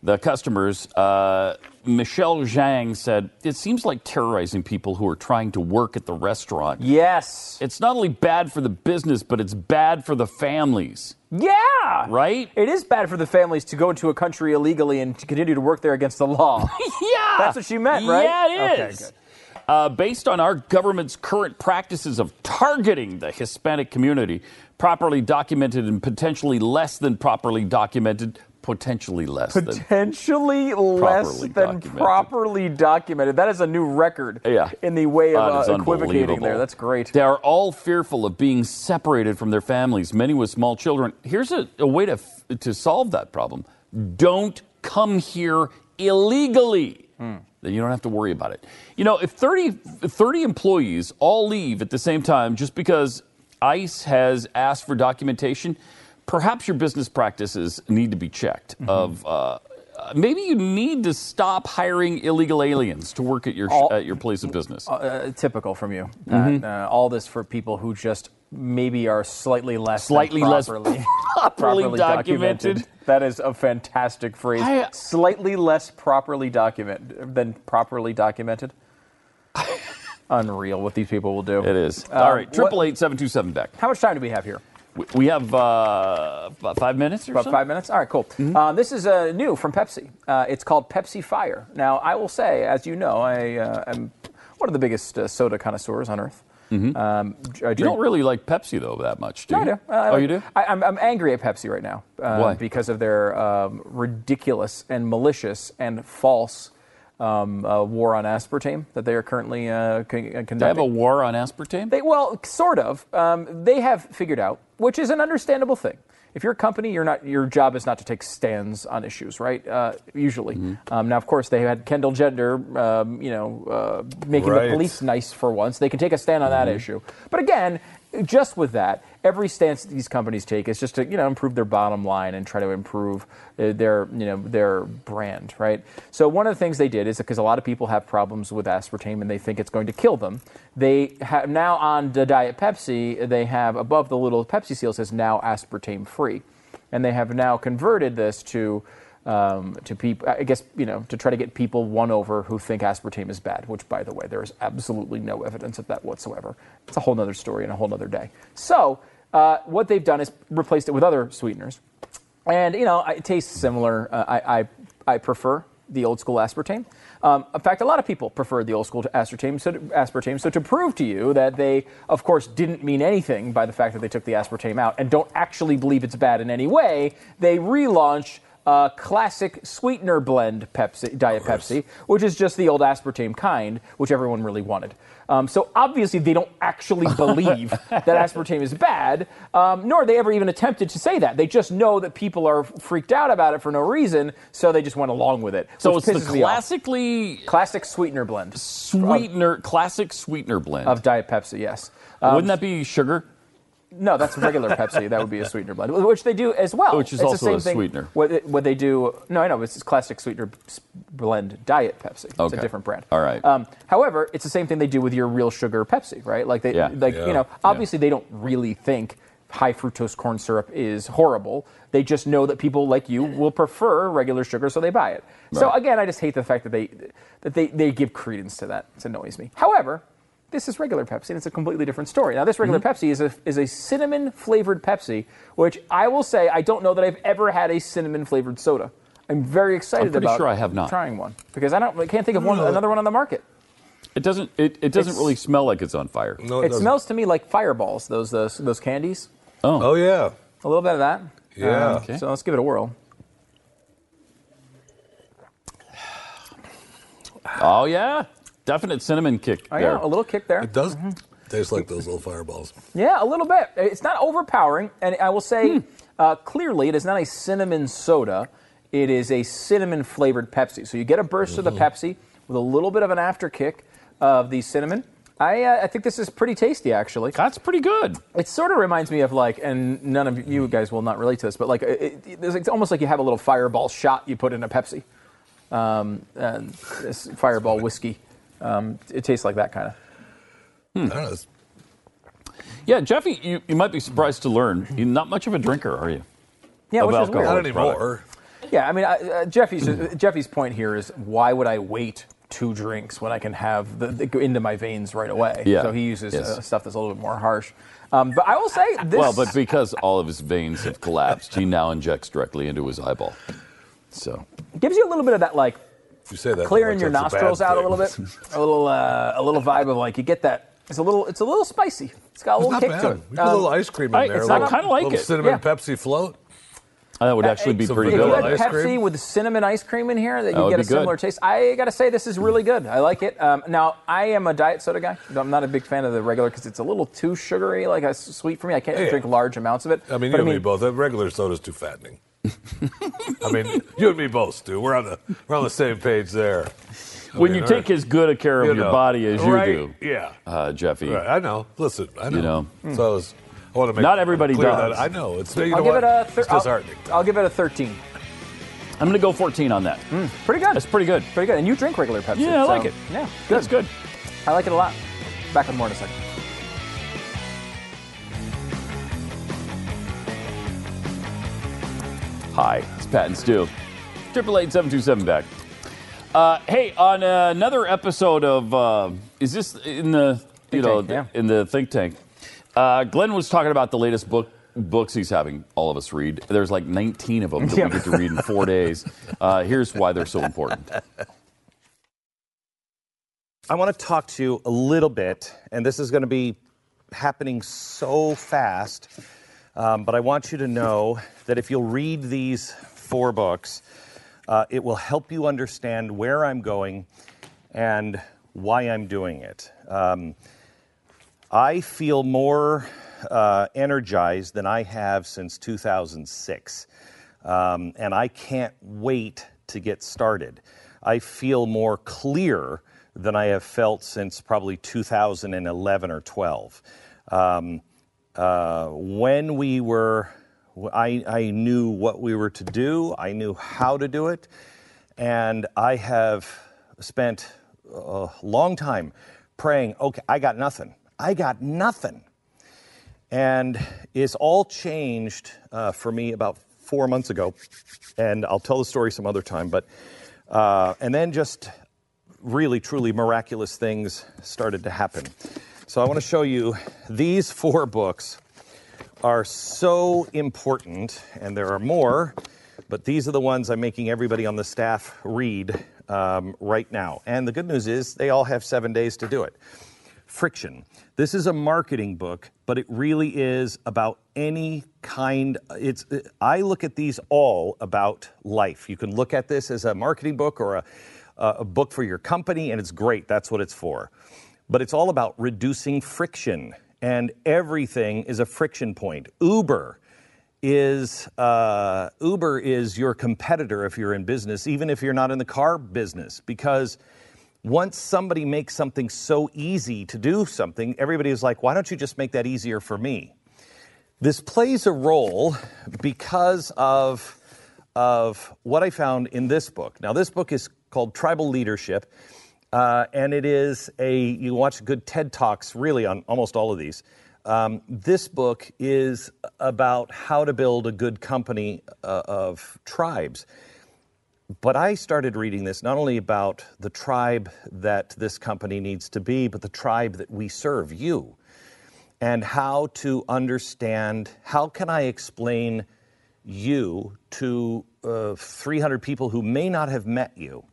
The customers. Uh, Michelle Zhang said, It seems like terrorizing people who are trying to work at the restaurant. Yes. It's not only bad for the business, but it's bad for the families. Yeah. Right? It is bad for the families to go into a country illegally and to continue to work there against the law. yeah. That's what she meant, right? Yeah, it Okay, good. Uh, based on our government's current practices of targeting the Hispanic community, properly documented and potentially less than properly documented, potentially less than. Potentially less Properly than documented. properly documented. That is a new record Yeah. in the way of uh, equivocating there. That's great. They are all fearful of being separated from their families, many with small children. Here's a, a way to, f- to solve that problem don't come here illegally. Then you don't have to worry about it. You know, if 30, 30 employees all leave at the same time just because ICE has asked for documentation, perhaps your business practices need to be checked. Of uh, uh, maybe you need to stop hiring illegal aliens to work at your All- at your place of business. Uh, typical from you. Pat. Mhm. Uh, all this for people who just maybe are slightly less Slightly less properly, properly documented. That is a fantastic phrase. I- slightly less properly documented than properly documented. Unreal what these people will do. It is. Uh, All right, triple eight seven two seven Beck. How much time do we have here? We- have uh, about five minutes or About so. five minutes? All right, cool. Uh, this is uh, new from Pepsi. Uh, it's called Pepsi Fire. Now, I will say, as you know, I uh, am one of the biggest uh, soda connoisseurs on earth. Um, Mm-hmm. You drink- don't really like Pepsi though that much, do No, you? I do. Uh, oh, you do? I, I'm, I'm angry at Pepsi right now. Uh, Why? Because of their um, ridiculous and malicious and false um, uh, war on aspartame that they are currently uh, uh, conducting. They have a war on aspartame. They, well, sort of. Um, they have figured out, which is an understandable thing. If you're a company, you're not. Your job is not to take stands on issues, right? Uh, usually. Mm-hmm. Um, now, of course, they had Kendall Jenner, um, you know, uh, making Right. the police nice for once. They can take a stand on that Mm-hmm. issue. But again, just with that, every stance these companies take is just to you know improve their bottom line and try to improve uh, their you know their brand, right? So one of the things they did is because a lot of people have problems with aspartame and they think it's going to kill them. They have now on the Diet Pepsi, they have above the little Pepsi seal says now aspartame free, and they have now converted this to. Um, to people, I guess you know, to try to get people won over who think aspartame is bad. Which, by the way, there is absolutely no evidence of that whatsoever. It's a whole other story and a whole other day. So, uh, what they've done is replaced it with other sweeteners, and you know, it tastes similar. Uh, I, I I prefer the old school aspartame. Um, in fact, a lot of people prefer the old school aspartame. So, to, aspartame. So, to prove to you that they, of course, didn't mean anything by the fact that they took the aspartame out and don't actually believe it's bad in any way, they relaunch uh, classic sweetener blend Pepsi, Diet Pepsi, which is just the old aspartame kind, which everyone really wanted. Um, so obviously they don't actually believe that aspartame is bad, um, nor they ever even attempted to say that. They just know that people are freaked out about it for no reason, so they just went along with it. So it's the pisses me off. classically classic sweetener blend sweetener, classic sweetener blend. of Diet Pepsi. Yes. Um, Wouldn't that be sugar? No, that's regular Pepsi. That would be a sweetener blend, which they do as well. Which is it's also the same a thing. sweetener. What, what they do? No, I know. It's classic sweetener blend diet Pepsi. It's Okay. a different brand. All right. Um, however, it's the same thing they do with your real sugar Pepsi, right? Like they, Yeah. like Yeah. you know, obviously they don't really think high fructose corn syrup is horrible. They just know that people like you will prefer regular sugar, so they buy it. So again, I just hate the fact that they that they, they give credence to that. It annoys me. However, this is regular Pepsi, and it's a completely different story. Now, this regular Mm-hmm. Pepsi is a is a cinnamon flavored Pepsi, which I will say I don't know that I've ever had a cinnamon flavored soda. I'm very excited I'm pretty about sure I have not. trying one because I don't I can't think of one another one on the market. It doesn't. It, it doesn't It's- really smell like it's on fire. No, It doesn't. smells to me like fireballs. Those those those candies. Oh oh yeah. A little bit of that. Yeah. Um, So let's give it a whirl. Oh yeah, definite cinnamon kick Oh there. yeah, a little kick there. It does taste like those little fireballs. Yeah, a little bit. It's not overpowering, and I will say Hmm. uh, clearly it is not a cinnamon soda. It is a cinnamon flavored Pepsi. So you get a burst of the Mm-hmm. Pepsi with a little bit of an after kick of the cinnamon. I, uh, I think this is pretty tasty, actually. That's pretty good. It sort of reminds me of like, and none of you guys will not relate to this, but like, it, it, it's almost like you have a little fireball shot you put in a Pepsi. Um, and this fireball whiskey. Um, it tastes like that kind of. I don't know. Yeah, Jeffy, you, you might be surprised to learn you're not much of a drinker, are you? Yeah, Of which is weird. Not anymore. Yeah, I mean, I- uh, Jeffy's Jeffy's point here is why would I wait two drinks when I can have the, the go into my veins right away? Yeah, So he uses yes. uh, stuff that's a little bit more harsh. Um, but I will say this. Well, but because all of his veins have collapsed, he now injects directly into his eyeball. So gives you a little bit of that like you say that clearing your that's a bad nostrils out a little bit, a little uh, a little vibe of like you get that. It's a little it's a little spicy. It's got a It's little not kick bad. to it. We put a little Um, ice cream in I- there. it's a not- little, I kinda like little it. cinnamon Yeah. Pepsi float. that would Uh, actually be some pretty If you vanilla good. had ice cream? Pepsi with cinnamon ice cream in here, that That you would get a be good. similar taste. I gotta say, this is really good. I like it. Um, now, I am a diet soda guy. I'm not a big fan of the regular because it's a little too sugary, like a sweet for me. I can't Yeah. drink large amounts of it. I mean, But you and me both. That regular soda's too fattening. I mean, you and me both, Stu. We're on the we're on the same page there. I When mean, you take as good a care of You your know, body as you right? do, Yeah. uh, Jeffy. Right, I know. Listen, I know. You know. So I, was, I want to make Not everybody does. That. I know. It's you I'll know give what? it a. Thir- it's I'll. I'll give it a 13. I'm going to go 14 on that. Pretty good. That's pretty good. Pretty good. And you drink regular Pepsi. Yeah, I so- like it. Yeah, good. That's good. I like it a lot. Back with more in a second. Hi, it's Pat and Stu. Triple eight seven two seven Beck. Uh, hey, on uh, another episode of uh, is this in the you Think know tank, yeah. in the think tank? Uh, Glenn was talking about the latest book books he's having all of us read. There's like 19 of them that we get to read in four days. Uh, here's why they're so important. I want to talk to you a little bit, and this is going to be happening so fast, um, but I want you to know that if you'll read these four books, uh, it will help you understand where I'm going and why I'm doing it. Um, I feel more uh, energized than I have since 2006. Um, and I can't wait to get started. I feel more clear than I have felt since probably 2011 or 12. Um, uh, when we were, I, I knew what we were to do, I knew how to do it, and I have spent a long time praying, okay, I got nothing. I got nothing. And it's all changed uh, for me about four months ago. And I'll tell the story some other time. But, uh, and then just really, truly miraculous things started to happen. So I want to show you these four books are so important, and there are more, but these are the ones I'm making everybody on the staff read um, right now. And the good news is they all have seven days to do it. Friction. This is a marketing book, but it really is about any kind. It's. I look at these all about life. You can look at this as a marketing book or a, a book for your company, and it's great. That's what it's for. But it's all about reducing friction, and everything is a friction point. Uber is uh, Uber is your competitor if you're in business, even if you're not in the car business, because once somebody makes something so easy to do something, everybody is like, why don't you just make that easier for me? This plays a role because of, of what I found in this book. Now, this book is called Tribal Leadership, uh, and it is a, you watch good TED Talks really on almost all of these. Um, this book is about how to build a good company uh, of tribes. But I started reading this not only about the tribe that this company needs to be, but the tribe that we serve, you, and how to understand how can I explain you to uh, 300 people who may not have met you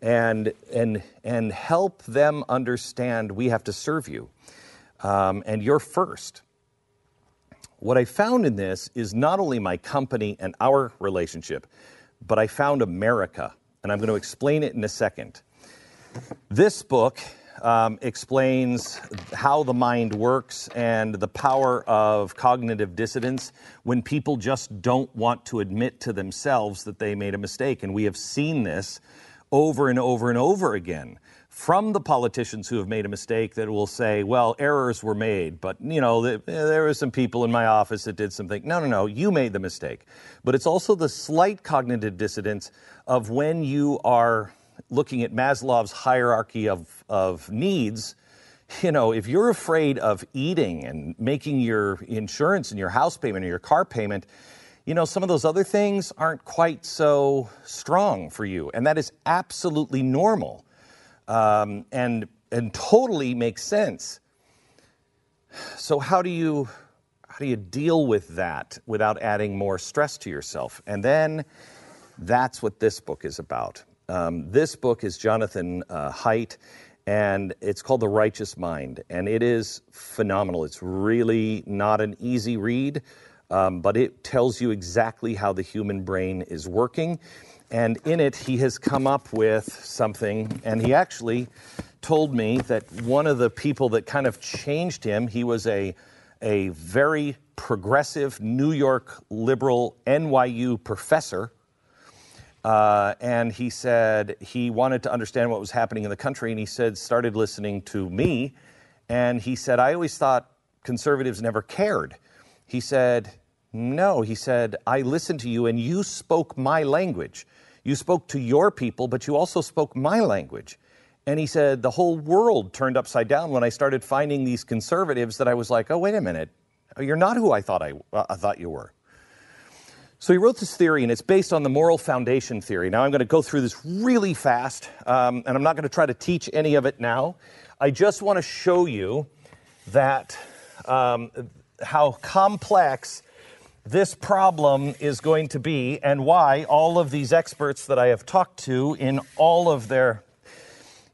and, and, and help them understand we have to serve you um, and you're first. What I found in this is not only my company and our relationship, but I found America, and I'm going to explain it in a second. This book um, explains how the mind works and the power of cognitive dissonance when people just don't want to admit to themselves that they made a mistake. And we have seen this over and over and over again from the politicians who have made a mistake that will say, well, errors were made, but you know, th- eh, there were some people in my office that did something. No, no, no, you made the mistake. But it's also the slight cognitive dissonance of when you are looking at Maslow's hierarchy of, of needs. You know, if you're afraid of eating and making your insurance and your house payment or your car payment, you know, some of those other things aren't quite so strong for you. And that is absolutely normal um, and, and totally makes sense. So, how do you. How do you deal with that without adding more stress to yourself? And then that's what this book is about. Um, this book is Jonathan uh, Haidt, and it's called The Righteous Mind. And it is phenomenal. It's really not an easy read, um, but it tells you exactly how the human brain is working. And in it, he has come up with something, and he actually told me that one of the people that kind of changed him, he was a, a very progressive New York liberal NYU professor. Uh, and he said he wanted to understand what was happening in the country, and he said, started listening to me. And he said, I always thought conservatives never cared. He said, No. He said, I listened to you, and you spoke my language. You spoke to your people, but you also spoke my language. And he said, The whole world turned upside down when I started finding these conservatives that I was like, Oh, wait a minute. You're not who I thought, I, uh, I thought you were. So he wrote this theory, and it's based on the moral foundation theory. Now, I'm going to go through this really fast, um, and I'm not going to try to teach any of it now. I just want to show you that um, how complex this problem is going to be, and why all of these experts that I have talked to in all of their,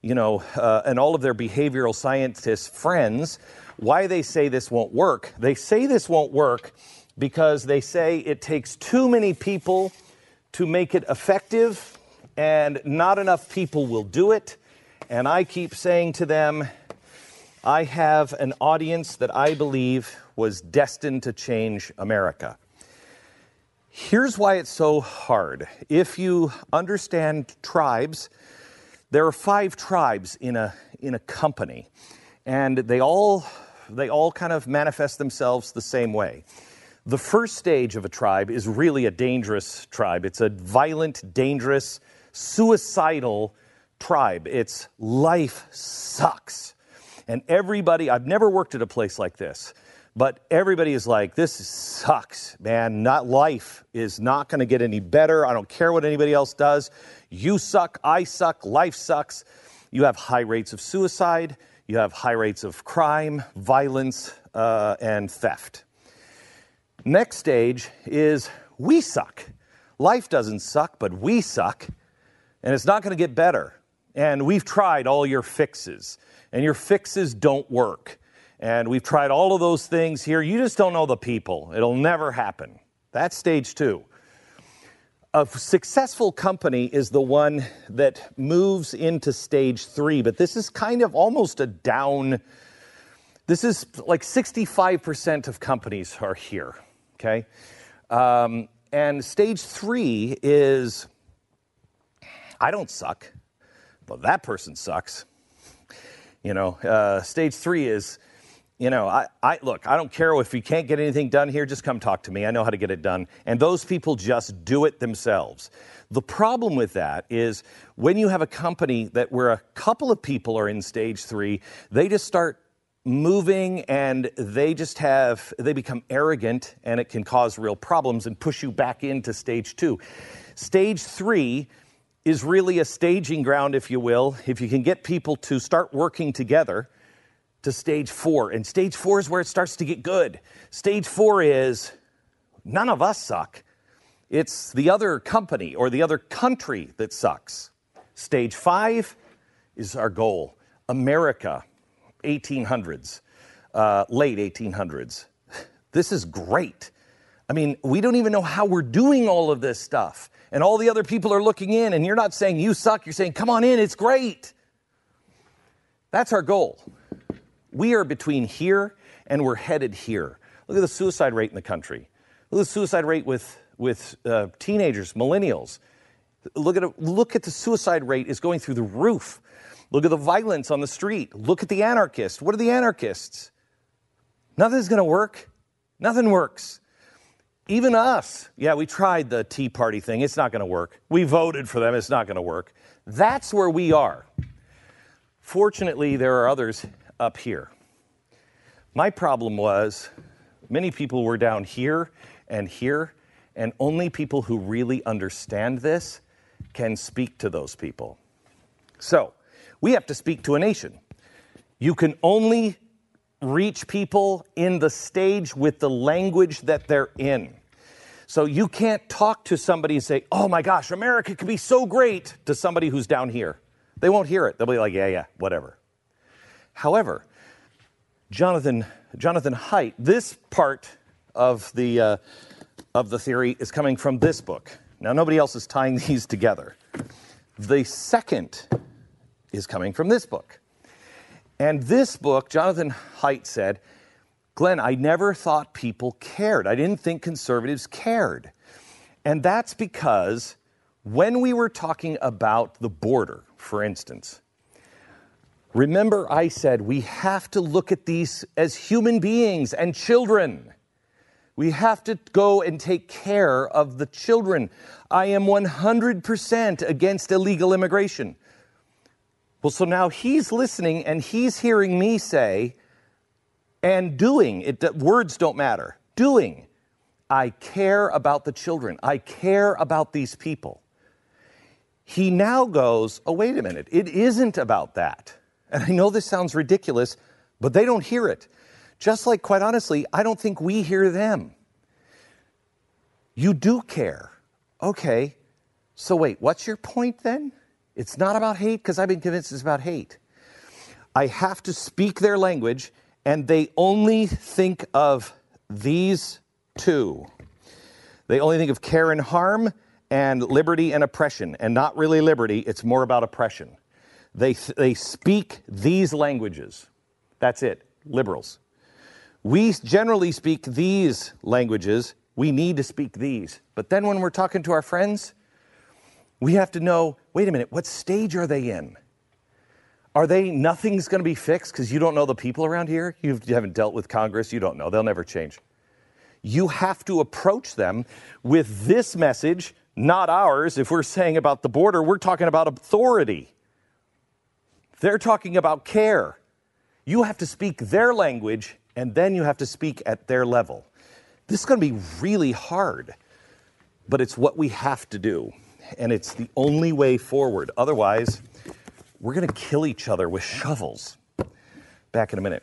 you know, uh, and all of their behavioral scientists friends, why they say this won't work. They say this won't work because they say it takes too many people to make it effective, and not enough people will do it. And I keep saying to them, I have an audience that I believe was destined to change America. Here's why it's so hard. If you understand tribes, there are five tribes in a, in a company, and they all, they all kind of manifest themselves the same way. The first stage of a tribe is really a dangerous tribe. It's a violent, dangerous, suicidal tribe. Its life sucks. And everybody, I've never worked at a place like this, but everybody is like, this sucks, man. Not life is not going to get any better. I don't care what anybody else does. You suck, I suck, life sucks. You have high rates of suicide, you have high rates of crime, violence, uh, and theft. Next stage is we suck. Life doesn't suck, but we suck, and it's not going to get better. And we've tried all your fixes, and your fixes don't work. And we've tried all of those things here. You just don't know the people. It'll never happen. That's stage two. A successful company is the one that moves into stage three, but this is kind of almost a down. This is like 65% of companies are here, okay? Um, and stage three is I don't suck, but that person sucks. You know, uh, stage three is you know, I, I look, I don't care if you can't get anything done here, just come talk to me. I know how to get it done. And those people just do it themselves. The problem with that is when you have a company that where a couple of people are in stage three, they just start moving and they just have they become arrogant and it can cause real problems and push you back into stage two. Stage three is really a staging ground, if you will, if you can get people to start working together to stage four. And stage four is where it starts to get good. Stage four is none of us suck. It's the other company or the other country that sucks. Stage five is our goal America, 1800s, uh, late 1800s. This is great. I mean, we don't even know how we're doing all of this stuff. And all the other people are looking in, and you're not saying you suck, you're saying, come on in, it's great. That's our goal. We are between here and we're headed here. Look at the suicide rate in the country. Look at the suicide rate with, with uh, teenagers, millennials. Look at, look at the suicide rate is going through the roof. Look at the violence on the street. Look at the anarchists. What are the anarchists? Nothing's going to work. Nothing works. Even us, yeah, we tried the Tea Party thing. It's not going to work. We voted for them. It's not going to work. That's where we are. Fortunately, there are others up here. My problem was many people were down here and here, And only people who really understand this can speak to those people. So, we have to speak to a nation. You can only reach people in the stage with the language that they're in. So you can't talk to somebody and say, oh my gosh, America could be so great to somebody who's down here. They won't hear it. They'll be like, yeah, yeah, whatever. However, Jonathan, Jonathan Haidt, this part of the, uh, of the theory is coming from this book. Now, nobody else is tying these together. The second is coming from this book. And this book, Jonathan Haidt said, Glenn, I never thought people cared. I didn't think conservatives cared. And that's because when we were talking about the border, for instance, remember I said we have to look at these as human beings and children. We have to go and take care of the children. I am 100% against illegal immigration. Well, so now he's listening and he's hearing me say, and doing, it, words don't matter. Doing, I care about the children. I care about these people. He now goes, oh, wait a minute, it isn't about that. And I know this sounds ridiculous, but they don't hear it. Just like, quite honestly, I don't think we hear them. You do care. Okay, so wait, what's your point then? It's not about hate because I've been convinced it's about hate. I have to speak their language, and they only think of these two. They only think of care and harm and liberty and oppression, and not really liberty, it's more about oppression. They, they speak these languages. That's it, liberals. We generally speak these languages. We need to speak these. But then when we're talking to our friends, we have to know wait a minute, what stage are they in? Are they nothing's going to be fixed because you don't know the people around here? You haven't dealt with Congress, you don't know. They'll never change. You have to approach them with this message, not ours. If we're saying about the border, we're talking about authority. They're talking about care. You have to speak their language, and then you have to speak at their level. This is going to be really hard, but it's what we have to do, and it's the only way forward. Otherwise, we're going to kill each other with shovels. Back in a minute.